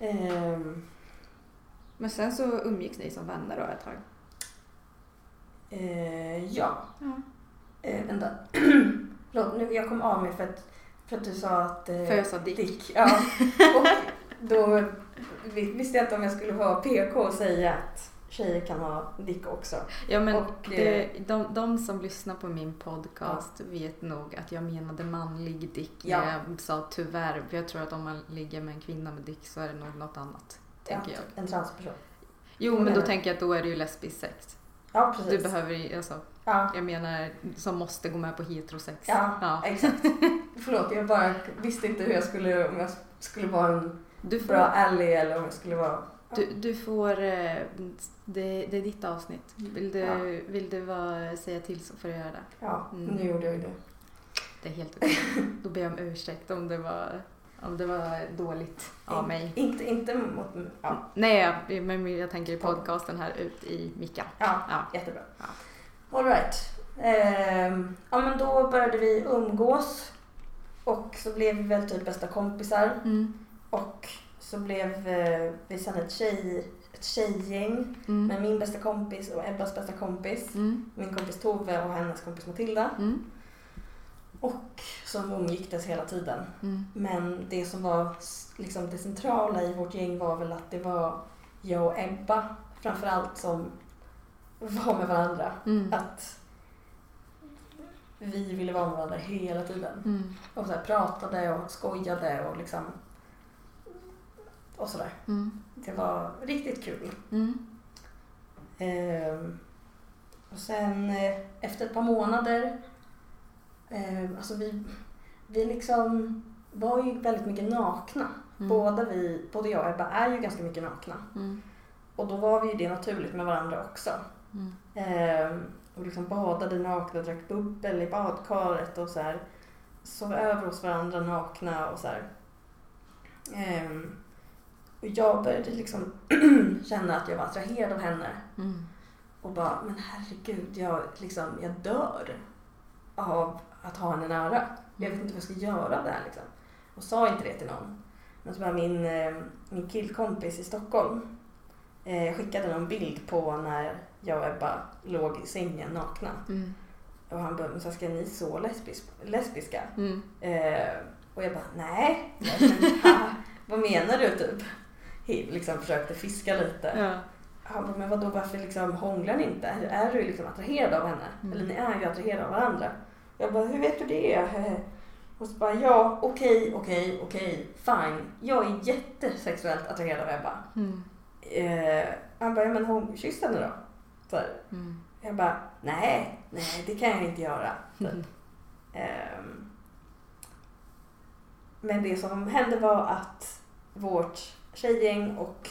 Ehm, Men sen så umgicks ni som vänner då ett tag. eh, ja. Ja. Eh, vänta. Förlåt, nu, jag kom av mig för att, för att du sa att... Eh, För jag sa dick. Dick. Ja. Och då vi- visste jag inte om jag skulle vara PK och säga att tjejer kan ha dick också. Ja men Och, det, de, de som lyssnar på min podcast vet nog att jag menade manlig dick Ja. när jag sa tyvärr. För jag tror att om man ligger med en kvinna med dick så är det nog något annat. Tänker ja, jag. En transperson. Jo men då tänker jag att då är det ju lesbisk sex. Ja, precis. Du behöver ju- alltså, Ja, jag menar som måste gå med på heterosex. Ja. ja. exakt. Förlåt, jag bara visste inte hur jag skulle, om jag skulle vara en Du får, bra ally eller om jag skulle vara... du, du får eh, det, det är ditt avsnitt. Vill du, Ja. vill du vara, säga till så får du göra det. Ja, Mm. nu gjorde jag det. Det är helt okej. Då ber jag om ursäkt om det var, om det var dåligt av mig. Inte, inte mot... Ja, Nej, men jag tänker i podcasten här ut i mickan. ja, Ja. jättebra. Ja. All right. Ehm, ja, men då började vi umgås. Och så blev vi väl typ bästa kompisar. Mm. Och så blev eh, vi sen ett, tjej, ett tjejgäng Mm. med min bästa kompis och Ebbas bästa kompis. Mm. Min kompis Tove och hennes kompis Matilda. Mm. Och som umgicktes hela tiden. Mm. Men det som var liksom det centrala i vårt gäng var väl att det var jag och Ebba framförallt som var med varandra. Mm. Att vi ville vara med varandra hela tiden. Mm. Och så pratade och skojade och liksom och sådär. Mm. Det var riktigt kul. Mm. Ehm, och sen eh, efter ett par månader, ehm, alltså vi, vi liksom var ju väldigt mycket nakna. Mm. Båda vi, både jag och Ebba är ju ganska mycket nakna. Mm. Och då var vi ju det naturligt med varandra också. Mm. Ehm, och liksom badade nakna, drack bubbel i badkaret och så här. Sov över hos varandra nakna och så här. Ehm, och jag började liksom känna att jag var attraherad av henne. Mm. Och bara, men herregud, jag, liksom, jag dör av att ha henne nära. Jag vet inte vad jag ska göra av det här liksom. Och sa inte det till någon. Men så bara min, eh, min killkompis i Stockholm. Eh, skickade någon bild på när jag och Ebba låg i sängen nakna. Mm. Och han bara, men så ska ni så lesbis, lesbiska? Mm. Eh, och jag bara, nej. Vad menar du typ? Liksom försökte fiska lite. Ja. Han bara, men vadå varför liksom hånglar ni inte? Är, du liksom attraherad av henne? Mm. Eller ni är ju attraherade av varandra. Jag bara, hur vet du det? Och så bara, ja okej, okej, okej, fine. Jag är jättesexuellt attraherad av Ebba. Mm. Eh, han bara, ja, men hon, kyss henne då. Så här. Mm. Jag bara, nej, nej det kan jag inte göra. Mm. Ehm, men det som hände var att vårt tjejgäng och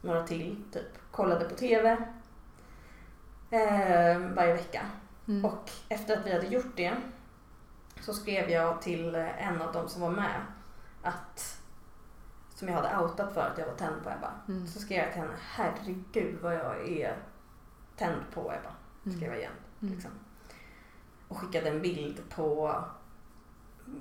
några till typ kollade på TV ehm, varje vecka. Mm. Och efter att vi hade gjort det så skrev jag till en av dem som var med att som jag hade outat för att jag var tänd på Ebba. Mm. Så skrev jag till henne, herregud vad jag är tänd på Ebba. Mm. Skrev jag igen. Mm. Liksom. Och skickade en bild på,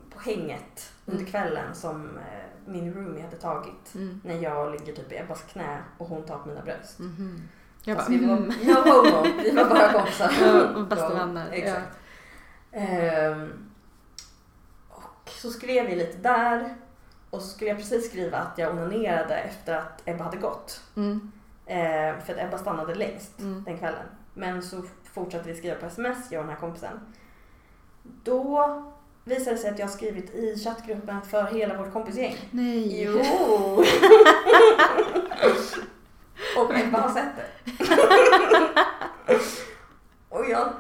på hänget under Mm. kvällen som eh, min roomie hade tagit. Mm. När jag ligger typ i Ebbas knä och hon tar på mina bröst. Mhm. Jag bara, Fast vi var, mm. no homo, vi var bara kompisar. Ja, och bästa Ja, vänner. Exakt. Ehm, och så skrev vi lite där. Och så skulle jag precis skriva att jag onanerade efter att Ebba hade gått. Mm. Ehm, för att Ebba stannade längst Mm. den kvällen. Men så fortsatte vi skriva på sms, jag och den här kompisen. Då visade sig att jag skrivit i chattgruppen för hela vårt kompisgäng. Nej. Jo! och Ebba har sett det. och jag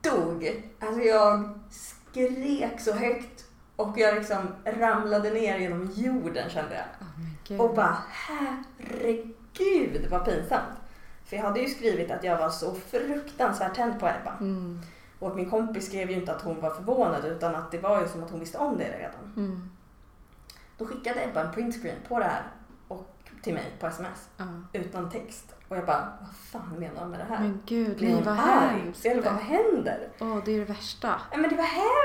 dog. Alltså jag skrek så högt och jag liksom ramlade ner genom jorden kände jag. Gud. Och bara herregud vad pinsamt. För jag hade ju skrivit att jag var så fruktansvärt tänd på Ebba. Mm. Och min kompis skrev ju inte att hon var förvånad utan att det var ju som att hon visste om det redan. Mm. Då skickade Ebba en printscreen på det här och till mig på sms Ja. utan text. Och jag bara, vad fan menar hon med det här? Men gud, Blir nej vad hemskt. Eller vad händer? Åh, det är det värsta. Ja, men det var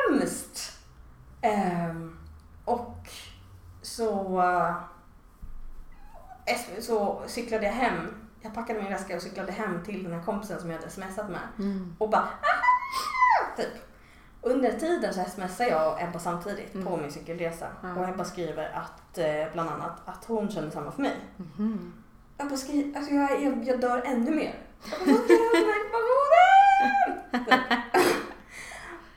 hemskt! Ehm, och så, eh, så cyklade jag hem. Jag packade min väska och cyklade hem till den här kompisen som jag hade smsat med. Mm. Och bara "Ah!" Typ. Under tiden så smsar jag och Ebba samtidigt på Mm. min cykelresa. Ja. Och Ebba skriver att, eh, bland annat att hon känner samma för mig. Mhm. Ebba skriver, alltså jag, jag, jag dör ännu mer.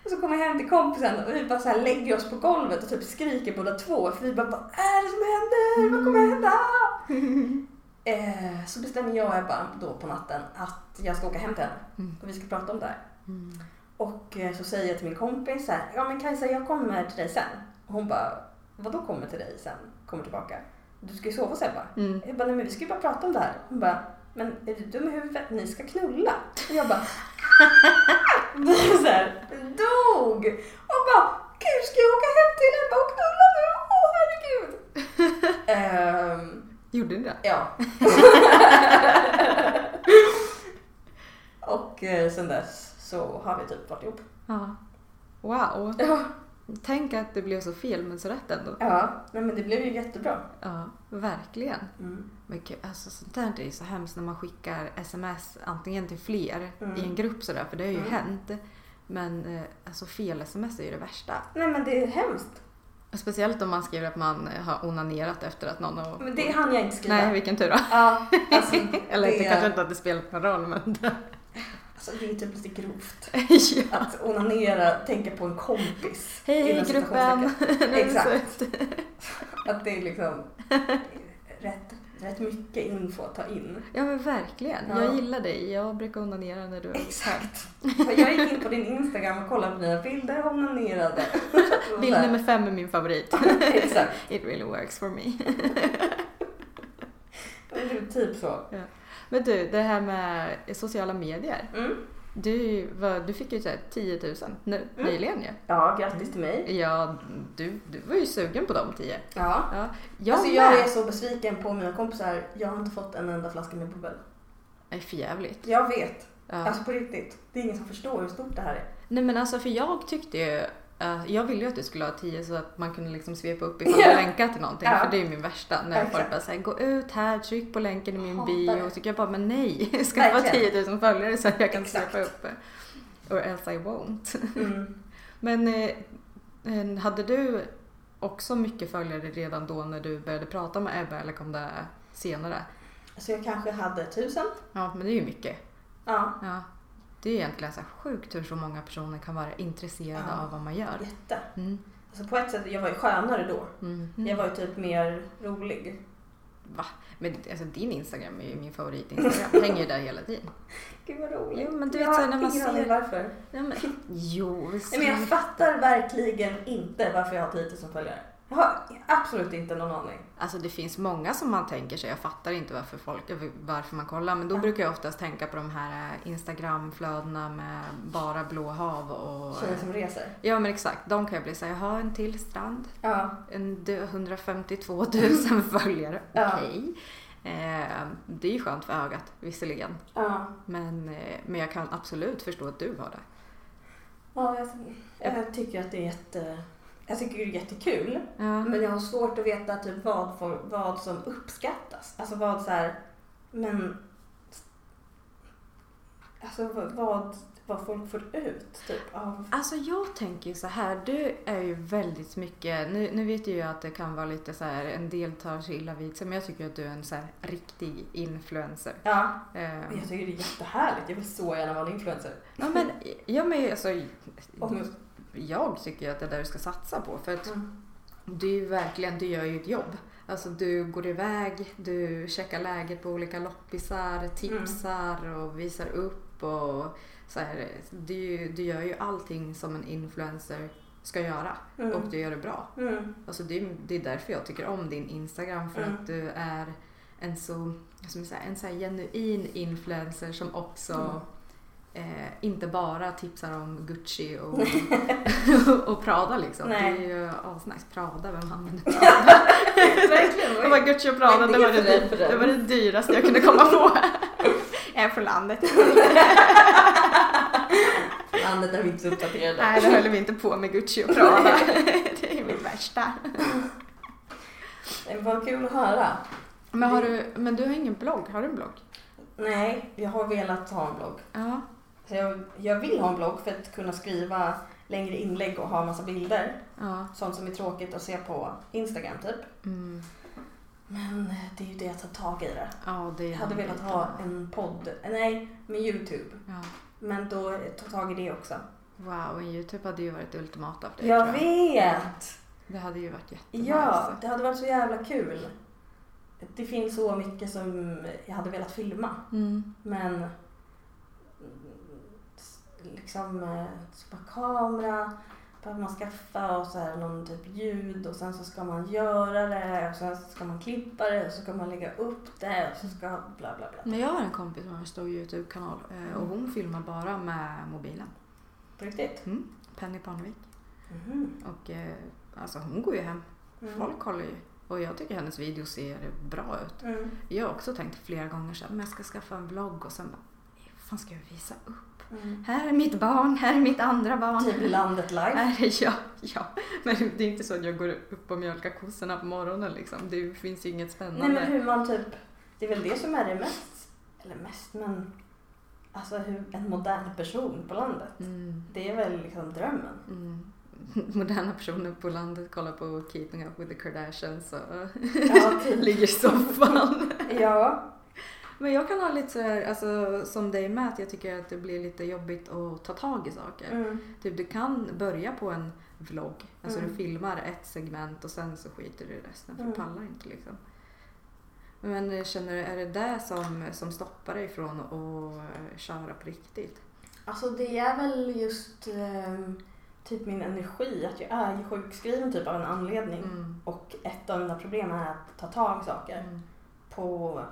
Och så kommer jag hem till kompisen och vi bara så här lägger oss på golvet och typ skriker båda två. För vi bara, vad är det som händer? Vad kommer hända? Eh, så bestämmer jag och Ebba då på natten att jag ska åka hem till henne. Mm. Och vi ska prata om det här. Mm. Och eh, så säger jag till min kompis så här, ja men Kajsa jag kommer till dig sen. Och hon bara, vadå kommer till dig sen? Kommer tillbaka? Du ska ju sova så Ebba. Mm. Jag bara, nej men vi ska ju bara prata om det här. Hon bara, men är du dum i huvudet? Ni ska knulla. Och jag bara, så här, dog. Och bara, gud ska jag åka hem till Ebba och knulla nu? Åh herregud. Ehm, Gjorde ni det? ja. och eh, sen dess så har vi typ varit ihop. Ja. Wow. Ja. Tänk att det blev så fel men så rätt ändå. Ja, nej, men det blev ju jättebra. Ja, verkligen. Mm. Men gud, alltså sånt där är ju så hemskt när man skickar sms antingen till fler Mm. i en grupp sådär, för det har ju Mm. hänt. Men eh, alltså fel sms är ju det värsta. Nej men det är hemskt. Speciellt om man skriver att man har onanerat efter att någon har... Men det hann jag inte skriva. Nej, vilken tur då. Ja, alltså, Eller det, det kanske inte att det spelar någon roll, men... alltså, det är typ lite grovt. ja. Att onanera, tänka på en kompis. Hej inom gruppen! Exakt. Att det är liksom rätt, rätt mycket info att ta in. Ja men verkligen. Ja. Jag gillar dig. Jag brukar onanera när du är Exakt. Jag gick in på din Instagram och kollade på dina bilder och onanerade. Bild nummer fem är min favorit. Exakt. It really works for me. Men det är typ så. Men du, det här med sociala medier. Mm. Du, du fick ju så här 10 000 nu, nyligen ju. Ja, grattis till mig. Ja, du, du var ju sugen på de 10. Ja. Ja, jag alltså jag är så besviken på mina kompisar. Jag har inte fått en enda flaska med bubbel. Det är för jävligt. Jag vet. Ja. Alltså på riktigt. Det är ingen som förstår hur stort det här är. Nej men alltså för jag tyckte ju eh, jag ville ju att du skulle ha 10 så att man kunde liksom svepa upp ifall Ja. du länkar till någonting. Ja. För det är ju min värsta. När Exakt. folk bara säger gå ut här, tryck på länken i min Hatar bio. det. Så jag bara, men nej. Ska vara Verkligen. 10 000 följare så att jag kan Exakt. svepa upp. Or else I won't. Mm. Men eh, eh, hade du också mycket följare redan då när du började prata med Ebba eller kom det senare? Så jag kanske hade tusen. Ja, men det är ju mycket. Ja, Ja. Det är egentligen så sjukt hur så många personer kan vara intresserade Ja. av vad man gör. jätte. Mm. Alltså på ett sätt, jag var ju skönare då. Mm. Jag var ju typ mer rolig. Va? Men alltså, din Instagram är ju min favorit-Instagram. Hänger ju där hela tiden. Gud vad roligt. Jo, men du jag vet så när man ingen ser- varför. Ja, men, jo, Nej, men jag fattar verkligen inte varför jag har 10 000 följare. Jag har absolut inte någon aning. Alltså det finns många som man tänker sig, jag fattar inte varför folk, varför man kollar, men då brukar jag oftast tänka på de här eh, Instagramflödena med bara blå hav och... Tjejer som reser. Ja men exakt, de kan jag bli såhär, jaha en till strand, Ja. en dö- 152 000 följare, Ja. okej. Eh, det är ju skönt för ögat visserligen, Ja. men, eh, men jag kan absolut förstå att du har det. Ja, jag, jag tycker att det är jätte... Jag tycker det är jättekul. Ja. Men jag har svårt att veta typ vad, för, vad som uppskattas. Alltså vad så här, men... Alltså vad, vad, folk får ut typ av... Alltså jag tänker ju så här, du är ju väldigt mycket, nu, nu vet jag ju att det kan vara lite så här, en del tar sig illa vid sig, men jag tycker att du är en så här riktig influencer. Ja, men jag tycker det är jättehärligt. Jag vill så gärna vara en influencer. ja men, ja men alltså, Om- jag tycker att det är där du ska satsa på, för att Mm. du verkligen, du gör ju ett jobb. Alltså du går iväg, du checkar läget på olika loppisar, tipsar och visar upp och så här, du, du gör ju allting som en influencer ska göra Mm. och du gör det bra. Mm. Alltså det, är- det är därför jag tycker om din Instagram för Mm. att du är en så, man säga, en så genuin influencer som också Mm. Eh, inte bara tipsar om Gucci och, och Prada liksom. Nej. Det är ju asnice. Prada, vem använder Verkligen. det var Gucci och Prada, det var det, det. var det dyraste jag kunde komma på. Jag är från landet. Landet är vi inte uppdaterade. Nej, då höll vi inte på med Gucci och Prada. Det är mitt värsta. Det var kul att höra. Men, har du, men du har ingen blogg? Har du en blogg? Nej, jag har velat ha en blogg. Ja. Jag, jag vill ha en blogg för att kunna skriva längre inlägg och ha massa bilder. Ja. Sånt som är tråkigt att se på Instagram typ. Mm. Men det är ju det att ta tag i det. Ja, det Jag hade velat ha en podd, nej, med Youtube. Ja. Men då ta tag i det också. Wow, en Youtube hade ju varit ultimat av det. Jag tror vet! Det hade ju varit jättenice. Ja, det hade varit så jävla kul. Det finns så mycket som jag hade velat filma. Mm. Men liksom eh, bara kamera behöver man skaffa och så här någon typ ljud och sen så ska man göra det och sen så ska man klippa det och så ska man lägga upp det och så ska bla bla bla. Men jag har en kompis som har en stor Youtube-kanal eh, och hon filmar bara med mobilen. På riktigt? Mm. Penny Parnevik. Mhm. Och eh, alltså hon går ju hem. Mm. Folk kollar ju. Och jag tycker hennes videos ser bra ut. Mm. Jag har också tänkt flera gånger så här, men jag ska skaffa en vlogg och sen bara, fan ska jag visa upp? Mm. Här är mitt barn, här är mitt andra barn. Typ landet live. Här är jag. Ja, men det är inte så att jag går upp och mjölkar kossorna på morgonen liksom. Det finns ju inget spännande. Nej men hur man typ, det är väl det som är det mest, eller mest men alltså hur en modern person på landet. Mm, Det är väl liksom drömmen. mm. Moderna personer på landet kollar på Keeping Up with the Kardashians och Ja, typ. ligger i soffan. Ja. Men jag kan ha lite så här, alltså som dig med, att jag tycker att det blir lite jobbigt att ta tag i saker. Mm. Typ du kan börja på en vlogg, alltså Mm. du filmar ett segment och sen så skiter du i resten för Mm. du pallar inte liksom. Men känner du, är det det som, som stoppar dig från att eh, köra på riktigt? Alltså det är väl just ehm, typ min energi, att jag är ju sjukskriven typ av en anledning. Mm. Och ett av mina problem är att ta tag i saker Mm. på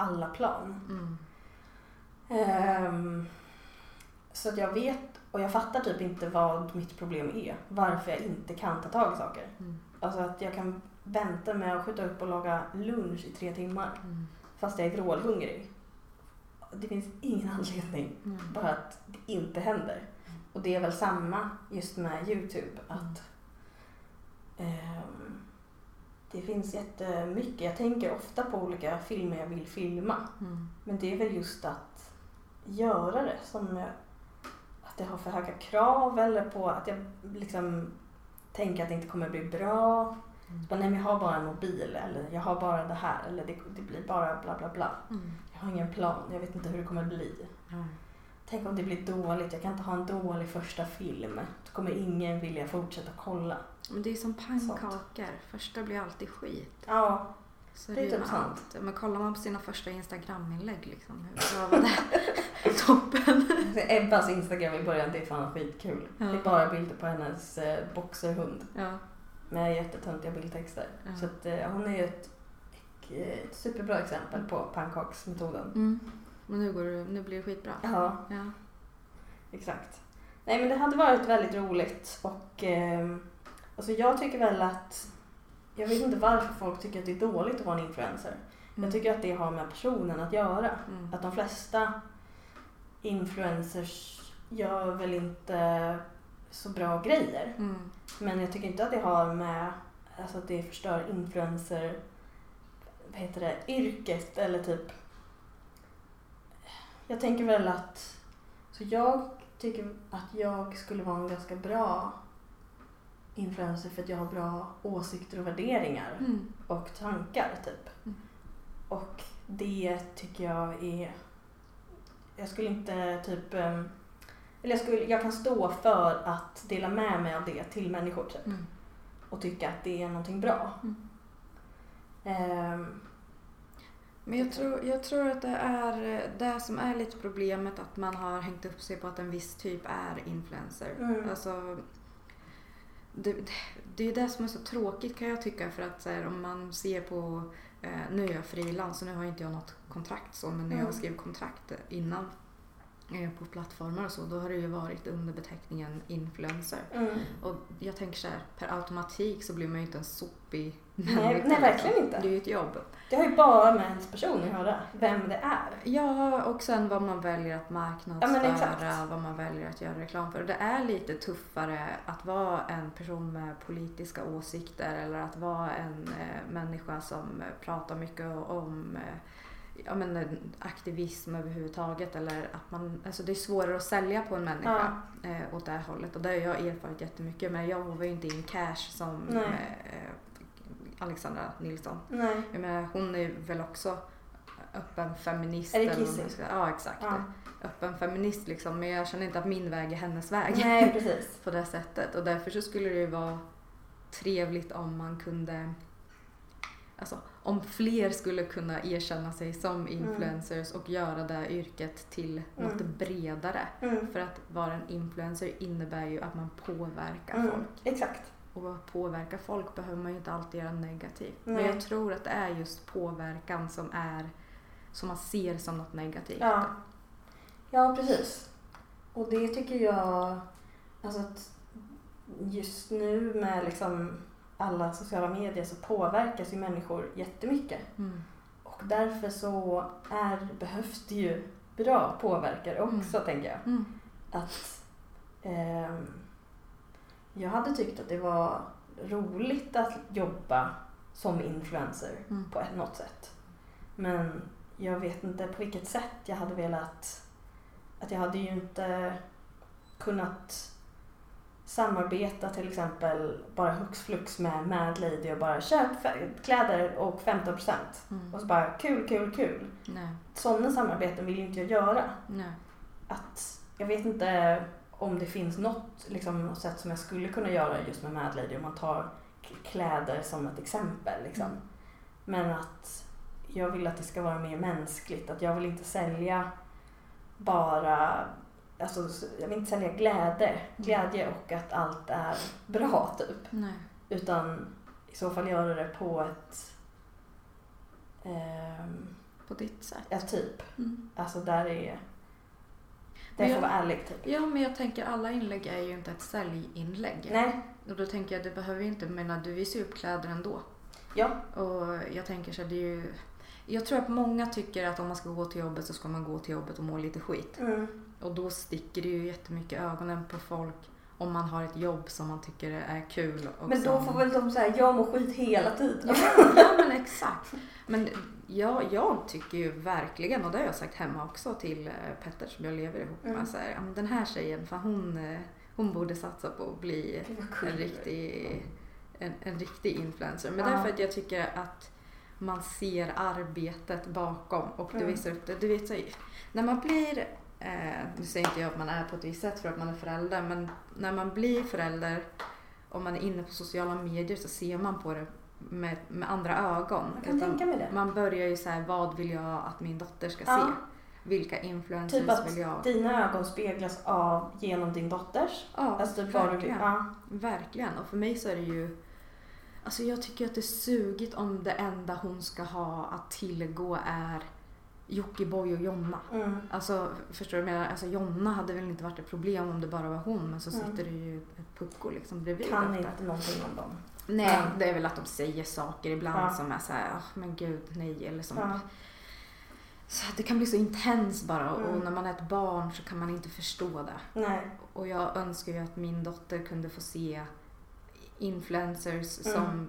alla plan. Mm. Ehm, så att jag vet och jag fattar typ inte vad mitt problem är. Varför jag inte kan ta tag i saker. Mm. Alltså att jag kan vänta med att skjuta upp och laga lunch i tre timmar Mm. fast jag är vrålhungrig. Det finns ingen anledning, Mm. bara att det inte händer. Och det är väl samma just med Youtube. att ehm, Det finns jättemycket. Jag tänker ofta på olika filmer jag vill filma. Mm. Men det är väl just att göra det som jag, att jag har för höga krav eller på att jag liksom tänker att det inte kommer bli bra. Mm. Bara, nej men jag har bara en mobil eller jag har bara det här eller det, det blir bara bla bla bla. Mm. Jag har ingen plan, jag vet inte hur det kommer bli. Ja. Tänk om det blir dåligt, jag kan inte ha en dålig första film. Då kommer ingen vilja fortsätta kolla. Men det är som pannkakor, första blir alltid skit. Ja, Så Det är typ sant. Men kollar man på sina första Instagram-inlägg liksom, hur bra var det? Toppen! Ebbas Instagram i början, det är fan skitkul. Ja. Det är bara bilder på hennes eh, boxerhund. Ja. med jättetöntiga bildtexter. Ja. Så att, eh, hon är ju ett, ett superbra exempel på pannkaksmetoden. Mm. Men nu, går det, nu blir det skitbra. Ja, Ja. exakt. Nej men det hade varit väldigt roligt och eh, alltså jag tycker väl att jag vet inte varför folk tycker att det är dåligt att vara en influencer. Mm. Jag tycker att det har med personen att göra. Mm. Att de flesta influencers gör väl inte så bra grejer. Mm. Men jag tycker inte att det har med alltså att det förstör influencer vad heter det, yrket eller typ jag tänker väl att så jag tycker att jag skulle vara en ganska bra influencer för att jag har bra åsikter och värderingar Mm. och tankar typ. Mm. Och det tycker jag är... Jag skulle inte typ... ehm, Eller jag, skulle, jag kan stå för att dela med mig av det till människor typ. Mm. Och tycka att det är någonting bra. Mm. Men jag tror, jag tror att det är det som är lite problemet att man har hängt upp sig på att en viss typ är influencer. Mm. Alltså, det, det är det som är så tråkigt kan jag tycka för att här, om man ser på, eh, nu är jag frilans och nu har inte jag något kontrakt så men när jag Mm. skrev kontrakt innan på plattformar och så då har det ju varit under beteckningen influencer. mm. Och jag tänker så här, per automatik så blir man ju inte en sopig Nej, människa, nej, verkligen liksom. inte. Det är ju ett jobb. Det har ju bara med ens person att göra. Vem det är. Ja, och sen vad man väljer att Ja, marknadsföra, exakt. vad man väljer att göra reklam för. Det är lite tuffare att vara en person med politiska åsikter eller att vara en eh, människa som eh, pratar mycket om eh, ja, men, eh, aktivism överhuvudtaget. Eller att man, alltså det är svårare att sälja på en människa eh, åt det här hållet. Och det har jag erfarit jättemycket. Men jag var ju inte in cash som Nej. eh, Alexandra Nilsson. Nej. Jag menar, hon är väl också öppen feminist. Är det ska- Ja, exakt. Ja. Öppen feminist liksom. Men jag känner inte att min väg är hennes väg. Nej, precis. På det sättet. Och därför så skulle det ju vara trevligt om man kunde Alltså om fler skulle kunna erkänna sig som influencers och göra det yrket till något Mm. bredare. Mm. För att vara en influencer innebär ju att man påverkar Mm. folk. Exakt. Och att påverka folk behöver man ju inte alltid göra negativt. Men jag tror att det är just påverkan som är som man ser som något negativt. Ja. ja, precis. Och det tycker jag, alltså att just nu med liksom alla sociala medier så påverkas ju människor jättemycket. Mm. Och därför så är, behövs det ju bra påverkare också, tänker jag. Mm. Att ehm, jag hade tyckt att det var roligt att jobba som influencer Mm. på något sätt. Men jag vet inte på vilket sätt jag hade velat... Att jag hade ju inte kunnat samarbeta till exempel bara hux flux med Mad Lady och bara köp kläder och 15 procent. Mm. Och så bara kul, kul, kul. Nej. Sådana samarbeten vill ju inte jag göra. Nej. Att jag vet inte om det finns något, liksom, sätt som jag skulle kunna göra just med Mad Lady om man tar kläder som ett exempel. Liksom. Mm. Men att jag vill att det ska vara mer mänskligt. Att jag vill inte sälja bara Alltså, jag vill inte sälja glädje, glädje och att allt är bra typ. Nej. Utan i så fall göra det på ett... ehm, På ditt sätt. ja, typ. Mm. Alltså där är... Men jag- får vara ärlig typ. Ja, men jag tänker alla inlägg är ju inte ett säljinlägg. Nej, Och då tänker jag, det behöver ju inte, menar du visar ju upp kläder ändå. ja. Och jag tänker så här, det är ju... Jag tror att många tycker att om man ska gå till jobbet så ska man gå till jobbet och må lite skit. Mm. Och då sticker det ju jättemycket ögonen på folk om man har ett jobb som man tycker är kul. Och Men då som... får väl de säga jag mår skit hela tiden. Ja men exakt. Men jag, jag tycker ju verkligen, och det har jag sagt hemma också till eh, Petter som jag lever ihop med. Mm. Så här, ja, den här tjejen, för hon, eh, hon borde satsa på att bli en riktig, en, en riktig influencer. Men Ja. därför att jag tycker att man ser arbetet bakom och du Mm. visar upp det. Du vet, så, när man blir, eh, nu säger inte jag att man är på ett visst sätt för att man är förälder, men när man blir förälder och man är inne på sociala medier så ser man på det med, med andra ögon. Jag kan tänka mig det. Man börjar ju så här, vad vill jag att min dotter ska Ja. se? Vilka influencers Typ att vill jag? dina ögon speglas av genom din dotters. Ja, Alltså typ vad du verkligen. Ja. Verkligen. Och för mig så är det ju Alltså jag tycker att det är sugigt om det enda hon ska ha att tillgå är Jockiboi och Jonna. Mm. Alltså förstår du vad jag menar? Alltså Jonna hade väl inte varit ett problem om det bara var hon men så Mm. sitter det ju ett pucko liksom bredvid. Kan ofta. inte någonting om dem. Nej, Ja. det är väl att de säger saker ibland Ja. som är så här, "Ah, men gud, nej, eller som... Ja. Så det kan bli så intens bara och Mm. när man är ett barn så kan man inte förstå det. Nej. Och jag önskar ju att min dotter kunde få se influencers Mm. som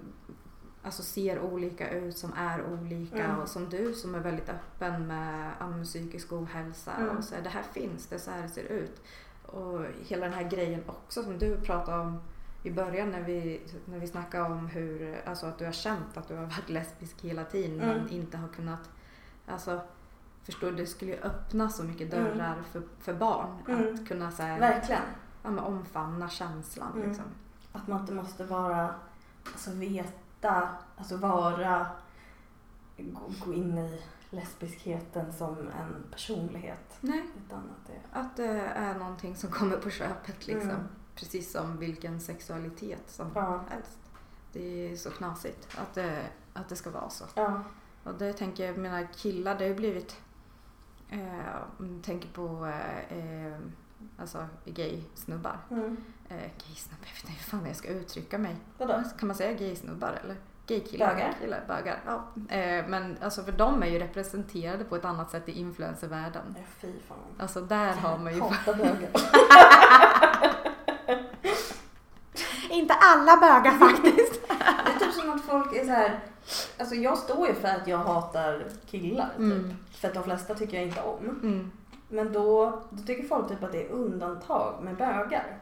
alltså ser olika ut, som är olika Mm. och som du som är väldigt öppen med men psykisk ohälsa Mm. och så här, det här finns, det är så här det ser ut. Och hela den här grejen också som du pratade om i början när vi, när vi snackade om hur, alltså att du har känt att du har varit lesbisk hela tiden men Mm. inte har kunnat, alltså förstår du, det skulle ju öppna så mycket Mm. dörrar för, för barn Mm. att kunna så här, Verkligen. ja, men omfamna känslan Mm. liksom. Att man inte måste vara, alltså veta, alltså vara, gå, gå in i lesbiskheten som en personlighet. Nej, Utan att det att det är någonting som kommer på köpet liksom. Mm. Precis som vilken sexualitet som Ja. helst. Det är så knasigt att det, att det ska vara så. Ja. Och det tänker jag, mina killar, det har ju blivit, eh, tänker på eh, eh, alltså gay-snubbar. Mm. Eh, gay-snubbar, jag vet inte hur fan jag ska uttrycka mig. Vadå? Kan man säga gay-snubbar eller? Gay-killar? Bögar. Killar, bögar. Ja. Eh, men alltså för de är ju representerade på ett annat sätt i influencervärlden. Ja, fy fan. Alltså där har man ju... Hatar bögar. Inte alla bögar faktiskt. Det är typ som att folk är så här. Alltså jag står ju för att jag hatar killar. Typ. Mm. För att de flesta tycker jag inte om. Mm. Men då, då tycker folk typ att det är undantag med bögar.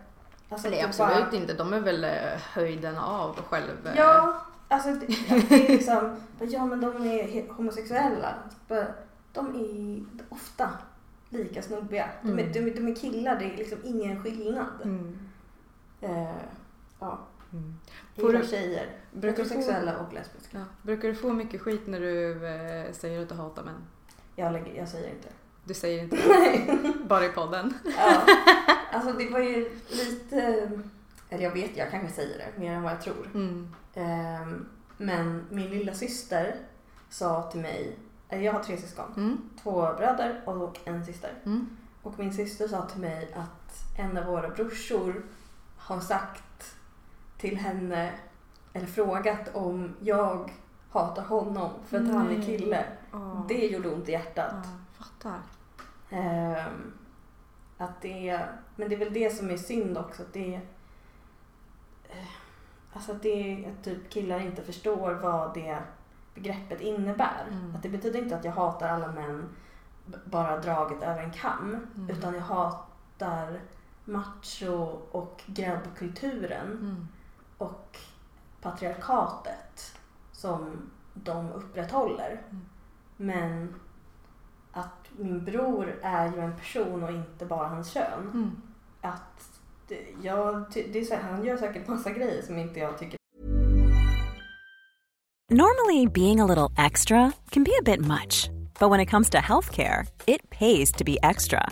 Alltså Nej absolut bara- inte, de är väl eh, höjden av själv... Ja, alltså det, det är liksom, ja men de är homosexuella. De är ofta lika snubbiga. De är, Mm. de, är- de är killar, det är liksom ingen skillnad. Mm. Eh, ja, Mm. Får du- tjejer. Brukar Heterosexuella och lesbiska. Ja. Brukar du få mycket skit när du eh, säger att du hatar män? Jag, lägger, jag säger inte. Du säger inte bara i podden. Ja. Alltså det var ju lite, eller jag vet, jag kanske säger det mer än vad jag tror. Mm. Ehm, men min lilla syster sa till mig, jag har tre syskon, Mm. två bröder och en syster. Mm. Och min syster sa till mig att en av våra brorsor har sagt till henne, eller frågat om jag hatar honom för att han är Nej. kille. Åh. Det gjorde ont i hjärtat. Ja, fattar. Ehm, att det, men det är väl det som är synd också. Att det, eh, alltså att det är att typ killar inte förstår vad det begreppet innebär. Mm. Att det betyder inte att jag hatar alla män bara draget över en kam. Mm. Utan jag hatar macho och grabbkulturen Mm. och patriarkatet som de upprätthåller. Mm. Men min bror är ju en person och inte bara hans kön. Mm. Att jag, det är så han gör säkert massa grejer som inte jag tycker Normally, being a little extra can be a bit much, but when it comes to healthcare, it pays to be extra.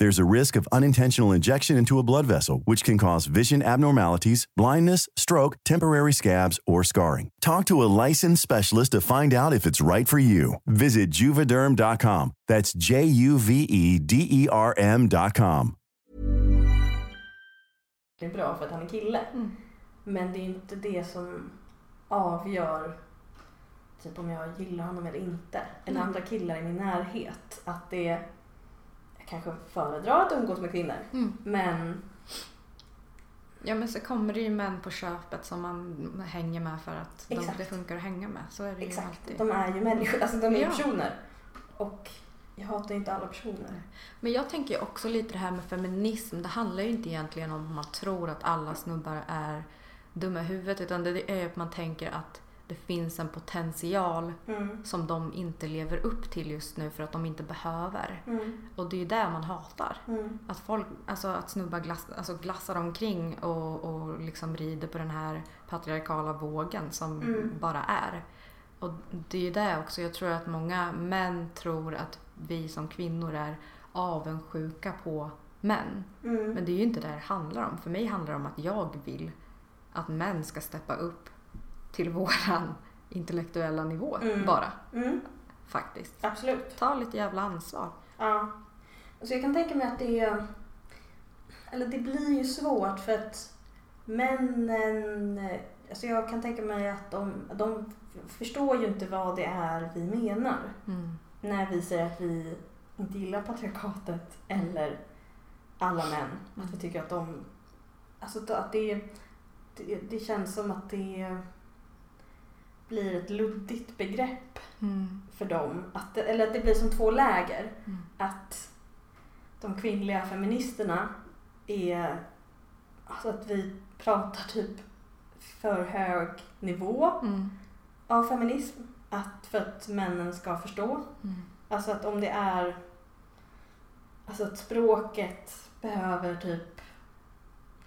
There's a risk of unintentional injection into a blood vessel, which can cause vision abnormalities, blindness, stroke, temporary scabs, or scarring. Talk to a licensed specialist to find out if it's right for you. Visit juvederm.com. That's J U V E D E R M.com. Det är bra för att han är kille. Mm. Men det är inte det som avgör typ om jag gillar honom eller inte. Eller Mm. andra killar i min närhet. Att det... Kanske föredrar att umgås med kvinnor. Mm. Men Ja men så kommer det ju män på köpet som man hänger med för att de, det funkar att hänga med. Så är det ju exakt, alltid. de är ju människor. Alltså de är ju Ja. personer. Och jag hatar inte alla personer. Men jag tänker ju också lite det här med feminism. Det handlar ju inte egentligen om att man tror att alla snubbar är dumma i huvudet. Utan det är att man tänker att det finns en potential Mm. som de inte lever upp till just nu för att de inte behöver. Mm. Och det är ju det man hatar. Mm. Att folk, alltså att snubbar glass, alltså glassar omkring och, och liksom rider på den här patriarkala vågen som Mm. bara är. Och det är ju det också, jag tror att många män tror att vi som kvinnor är avundsjuka på män. Mm. Men det är ju inte det det handlar om. För mig handlar det om att jag vill att män ska steppa upp till våran intellektuella nivå Mm. bara. Mm. Faktiskt. Absolut. Ta lite jävla ansvar. Ja. Alltså jag kan tänka mig att det är... Eller det blir ju svårt för att männen... Alltså jag kan tänka mig att de, de förstår ju inte vad det är vi menar. Mm. När vi säger att vi inte gillar patriarkatet eller alla män. Att vi tycker att de... Alltså att det, det, det känns som att det blir ett luddigt begrepp Mm. för dem. Att eller att det blir som två läger. Mm. Att de kvinnliga feministerna är... Alltså att vi pratar typ för hög nivå Mm. av feminism. Att för att männen ska förstå. Mm. Alltså att om det är... Alltså att språket behöver typ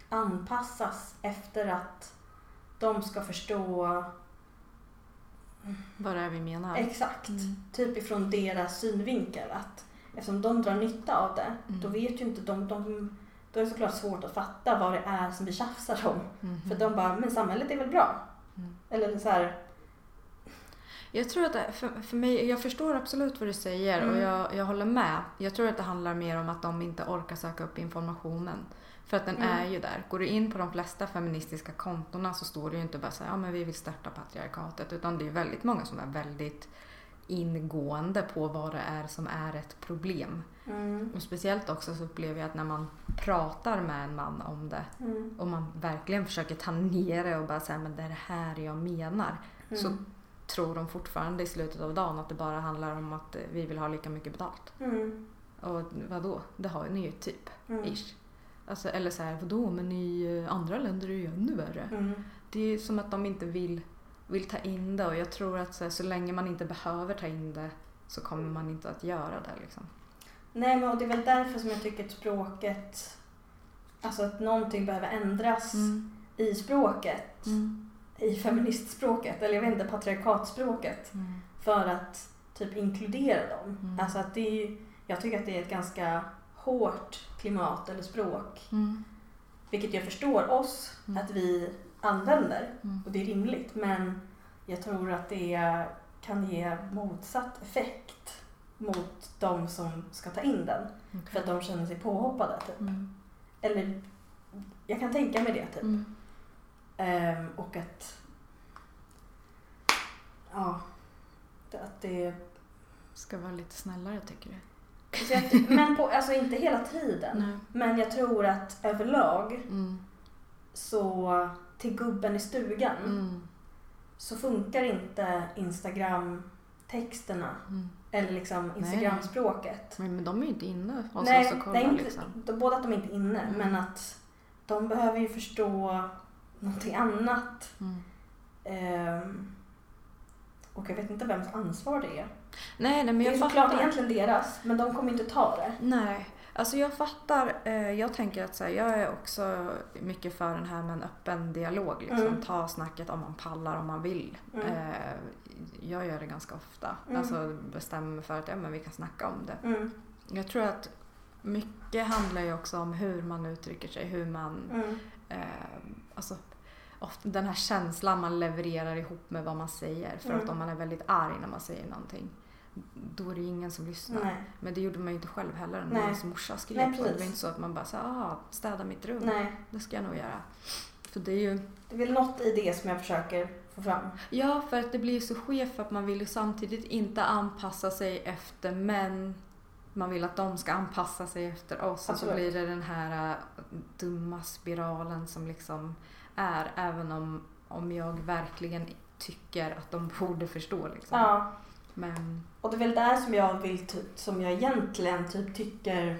anpassas efter att de ska förstå Vad det är vi menar. exakt. Mm. Typ ifrån deras synvinkel. Att eftersom de drar nytta av det, Mm. då vet ju inte de, de då är det såklart svårt att fatta vad det är som vi tjafsar om. Mhm. För de bara, men samhället är väl bra? Mm. Eller så här, Jag tror att det, för, för mig, jag förstår absolut vad du säger och Mm. jag, jag håller med. Jag tror att det handlar mer om att de inte orkar söka upp informationen. För att den Mm. är ju där. Går du in på de flesta feministiska kontona så står det ju inte bara så här, ja men vi vill störta patriarkatet. Utan det är väldigt många som är väldigt ingående på vad det är som är ett problem. mm, Och speciellt också så upplever jag att när man pratar med en man om det mm, och man verkligen försöker ta ner det och bara säga men det är det här jag menar. Så mm, tror de fortfarande i slutet av dagen att det bara handlar om att eh, vi vill ha lika mycket betalt. mm, Och vadå? Det har ni ju typ. mm, Ish. Alltså, eller så här, vadå men i eh, andra länder är det ju ännu värre. mm, Det är som att de inte vill, vill ta in det och jag tror att så, här, så länge man inte behöver ta in det så kommer man inte att göra det liksom. Nej men och det är väl därför som jag tycker att språket, alltså att någonting behöver ändras Mm. i språket. Mm. I feministspråket, eller jag vet inte, patriarkatspråket. Mm. För att typ inkludera dem. Mm. Alltså att det är jag tycker att det är ett ganska hårt klimat eller språk. Mm. Vilket jag förstår oss Mm. att vi använder. Mm. Och det är rimligt. Men jag tror att det kan ge motsatt effekt mot de som ska ta in den. För att de känner sig påhoppade. Typ. Mm. Eller jag kan tänka mig det. Typ. Mm. Ehm, och att... Ja. Att det... Ska vara lite snällare tycker du? Jag, men på, alltså inte hela tiden. Nej. Men jag tror att överlag Mm. så till gubben i stugan Mm. så funkar inte Instagram-texterna Mm. eller liksom Instagram-språket. Men, men de är ju inte inne hos Nej, oss och kollar nej inte, liksom. de, båda att de inte är inne, Mm. men att de behöver ju förstå någonting annat. Mm. Och jag vet inte vems ansvar det är. Nej, nej, men det är jag såklart fattar. egentligen deras, men de kommer inte ta det. Nej, alltså jag fattar. Eh, jag tänker att så här, jag är också mycket för den här med en öppen dialog. Liksom. Mm. Ta snacket om man pallar, om man vill. Mm. Eh, jag gör det ganska ofta. Mm. Alltså bestämmer mig för att ja, men vi kan snacka om det. Mm. Jag tror att mycket handlar ju också om hur man uttrycker sig, hur man... Mm. Eh, alltså, den här känslan man levererar ihop med vad man säger. För att Mm. om man är väldigt arg när man säger någonting, då är det ingen som lyssnar. Nej. Men det gjorde man ju inte själv heller när ens morsa skrek Nej, på. Det var inte så att man bara sa ah, städa mitt rum. Nej, Det ska jag nog göra. För det är ju... det är väl något i det som jag försöker få fram. Ja, för att det blir ju så skevt att man vill ju samtidigt inte anpassa sig efter män. Man vill att de ska anpassa sig efter oss. Och så Absolut. blir det den här äh, dumma spiralen som liksom är. Även om, om jag verkligen tycker att de borde förstå. Liksom. Ja. Men Och det är väl där som jag vill, typ, som jag egentligen typ tycker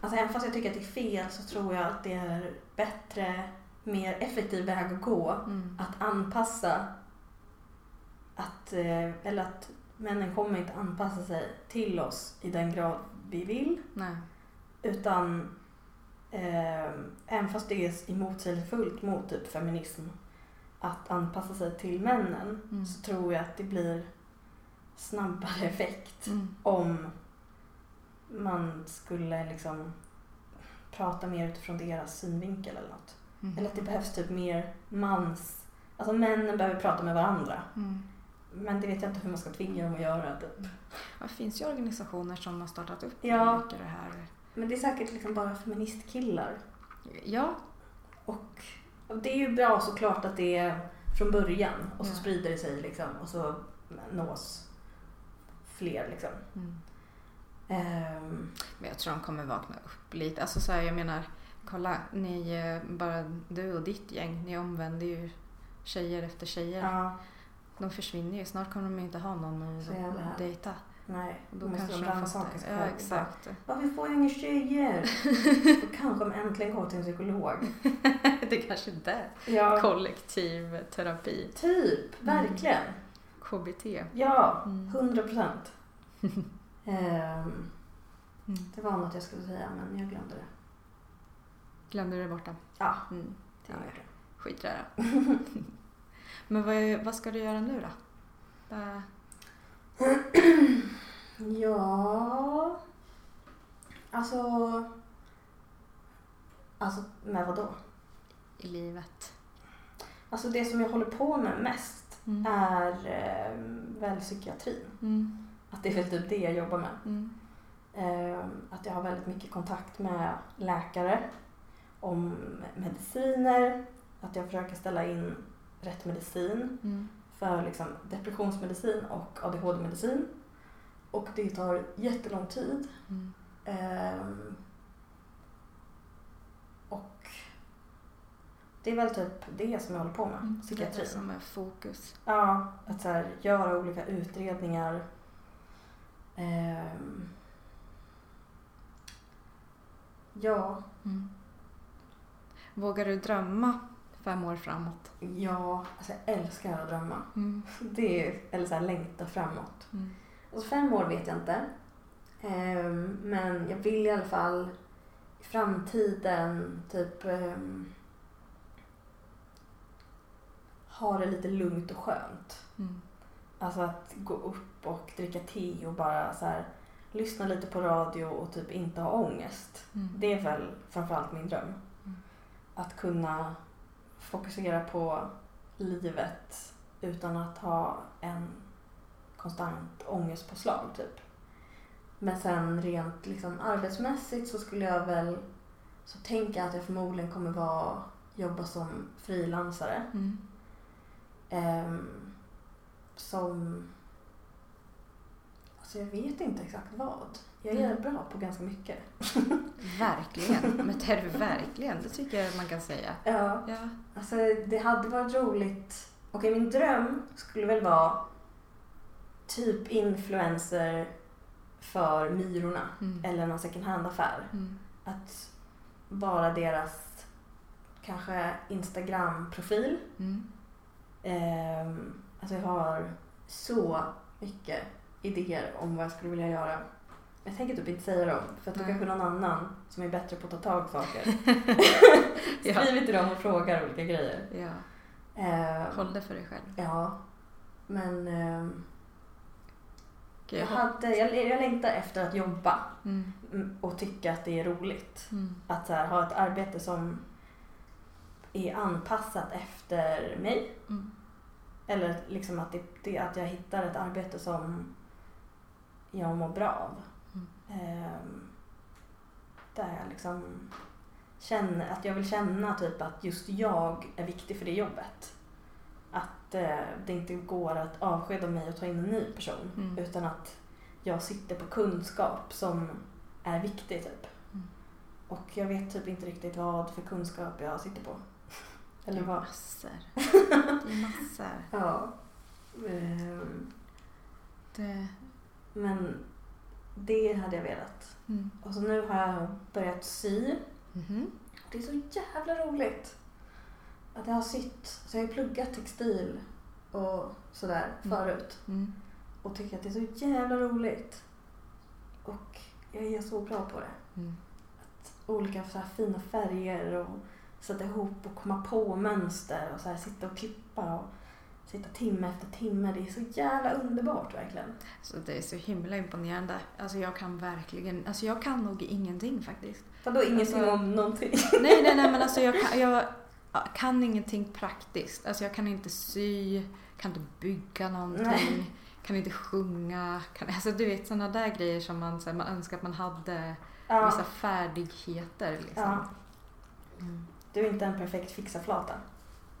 Alltså även fast jag tycker att det är fel så tror jag att det är bättre, mer effektiv väg att gå. mm, Att anpassa att, eh, eller att männen kommer inte anpassa sig till oss i den grad vi vill. nej. Utan eh, även fast det är motsägelsefullt mot typ feminism att anpassa sig till männen Mm. så tror jag att det blir snabbare effekt Mm. om man skulle liksom prata mer utifrån deras synvinkel eller något. Mm. Eller att det behövs typ mer mans... Alltså männen behöver prata med varandra. Mm. Men det vet jag inte hur man ska tvinga dem att göra. Typ. Det finns ju organisationer som har startat upp Ja. mycket det här. Men det är säkert liksom bara feministkillar. Ja, Och och det är ju bra såklart att det är från början och så Ja. sprider det sig liksom och så nås fler liksom. mm. Ehm, Men jag tror de kommer vakna upp lite. Alltså så här, jag menar, kolla, ni, eh, bara du och ditt gäng, ni omvänder ju tjejer efter tjejer. ja, De försvinner ju. Snart kommer de inte ha någon att dejta. Nej. Och Då måste de rannsaka sig Ja, själva. exakt. Ja, vi får ju inga tjejer. Då kanske de äntligen går till en psykolog. det är kanske är det. Ja, Kollektiv terapi. typ. Mm. Verkligen. KBT. Ja, Mm. hundra procent. Ehm, Mm. Det var något jag skulle säga men jag glömde det. Glömde du det borta? Ja, Mm. det gjorde jag. Skit i det då. Men vad, är- vad ska du göra nu då? Vad- Ja... Alltså... Alltså, med vad då? I livet? Alltså det som jag håller på med mest Mm. är eh, väl psykiatrin. Mm. Att det är väl typ det jag jobbar med. Mm. Eh, att jag har väldigt mycket kontakt med läkare om mediciner. Att jag försöker ställa in rätt medicin Mm. För liksom depressionsmedicin och ADHD-medicin. Och det tar jättelång tid. Mm. Ehm, och det är väl typ det som jag håller på med, Mm. Psykiatrin. det som är fokus. Ja, att så här, göra olika utredningar. Ehm, ja, Mm. Vågar du drömma fem år framåt? ja, alltså jag älskar att drömma. Mm. Det är, eller så här, längta framåt. Mm. Alltså fem år vet jag inte. Ehm, men jag vill i alla fall i framtiden typ ehm, ha det lite lugnt och skönt. Mm. Alltså att gå upp och dricka te och bara så här, lyssna lite på radio och typ inte ha ångest. Mm. Det är väl framförallt min dröm. Mm. Att kunna fokusera på livet utan att ha en konstant ångestpåslag typ. Men sen rent liksom arbetsmässigt så skulle jag väl så tänka att jag förmodligen kommer vara jobba som frilansare. Mm. Ehm, som... Alltså jag vet inte exakt vad. Jag är Mm. bra på ganska mycket. Verkligen. Men det är du verkligen. Det tycker jag man kan säga. Ja. Ja. Alltså det hade varit roligt. Okej, min dröm skulle väl vara typ influencer för Myrorna Mm. eller någon second hand-affär. Mm. Att vara deras kanske Instagram-profil. Mm. Ehm, alltså jag har så mycket idéer om vad jag skulle vilja göra. Jag tänker typ inte säga dem för att då kanske någon annan som är bättre på att ta tag i saker Ja. skriver till dem och frågar olika grejer. ja. Ehm, Håll det för dig själv. Ja, men ehm, Gud, Jag, hade, jag, jag längtar efter att jobba Mm. och tycka att det är roligt. Mm. Att här, ha ett arbete som är anpassat efter mig. Mm. Eller liksom att, det, det, att jag hittar ett arbete som jag mår bra av. Mm. Ehm, där jag liksom känner att jag vill känna typ att just jag är viktig för det jobbet. Att eh, det inte går att avskeda mig och ta in en ny person. Mm. Utan att jag sitter på kunskap som är viktig typ. Mm. Och jag vet typ inte riktigt vad för kunskap jag sitter på. Det Eller är vad. massor. Det är massor. Ja. Ehm, Det... men det hade jag velat. Mm. Och så nu har jag börjat sy. Mhm. Det är så jävla roligt. Att jag har sytt. Så jag har ju pluggat textil och sådär Mm. förut. Mm. Och tycker att det är så jävla roligt. Och jag är så bra på det. Mm. Olika så fina färger och sätta ihop och komma på mönster och så här sitta och klippa och sitta timme efter timme. Det är så jävla underbart verkligen. Så det är så himla imponerande. Alltså jag kan verkligen, alltså jag kan nog ingenting faktiskt. Vadå ingenting Alltså- om någonting? Nej, nej, nej men alltså jag kan, jag kan ingenting praktiskt. Alltså jag kan inte sy, kan inte bygga någonting, Nej. kan inte sjunga. Kan, alltså du vet sådana där grejer som man, så här, man önskar att man hade Ja, vissa färdigheter liksom. ja. Mm. Du är inte en perfekt fixa-flata.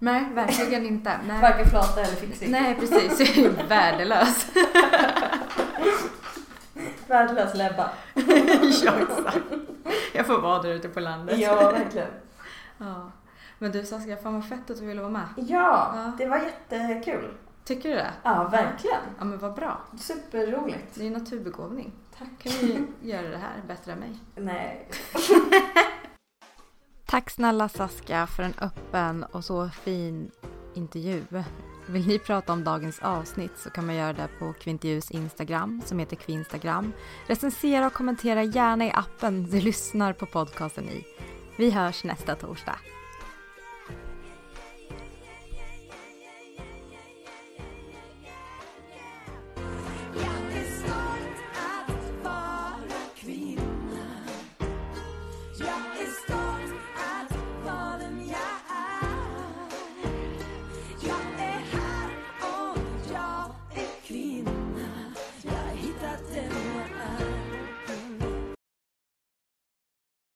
Nej, verkligen inte. Nej, Varken flata eller fixig. nej precis. Jag är värdelös. Värdelös lebba. ja, exakt. Jag får vara där ute på landet. Ja, verkligen. Ja. Men du Saskia, fan vad fett att du ville vara med. Ja, Ja. det var jättekul. Tycker du det? Ja, verkligen. Ja men vad bra. Superroligt. Det är naturbegåvning. Tack. kan vi göra det här bättre än mig. Nej. Tack snälla Saskia för en öppen och så fin intervju. Vill ni prata om dagens avsnitt så kan man göra det på Kvintius Instagram som heter Kvinstagram. Recensera och kommentera gärna i appen du lyssnar på podcasten i. Vi hörs nästa torsdag.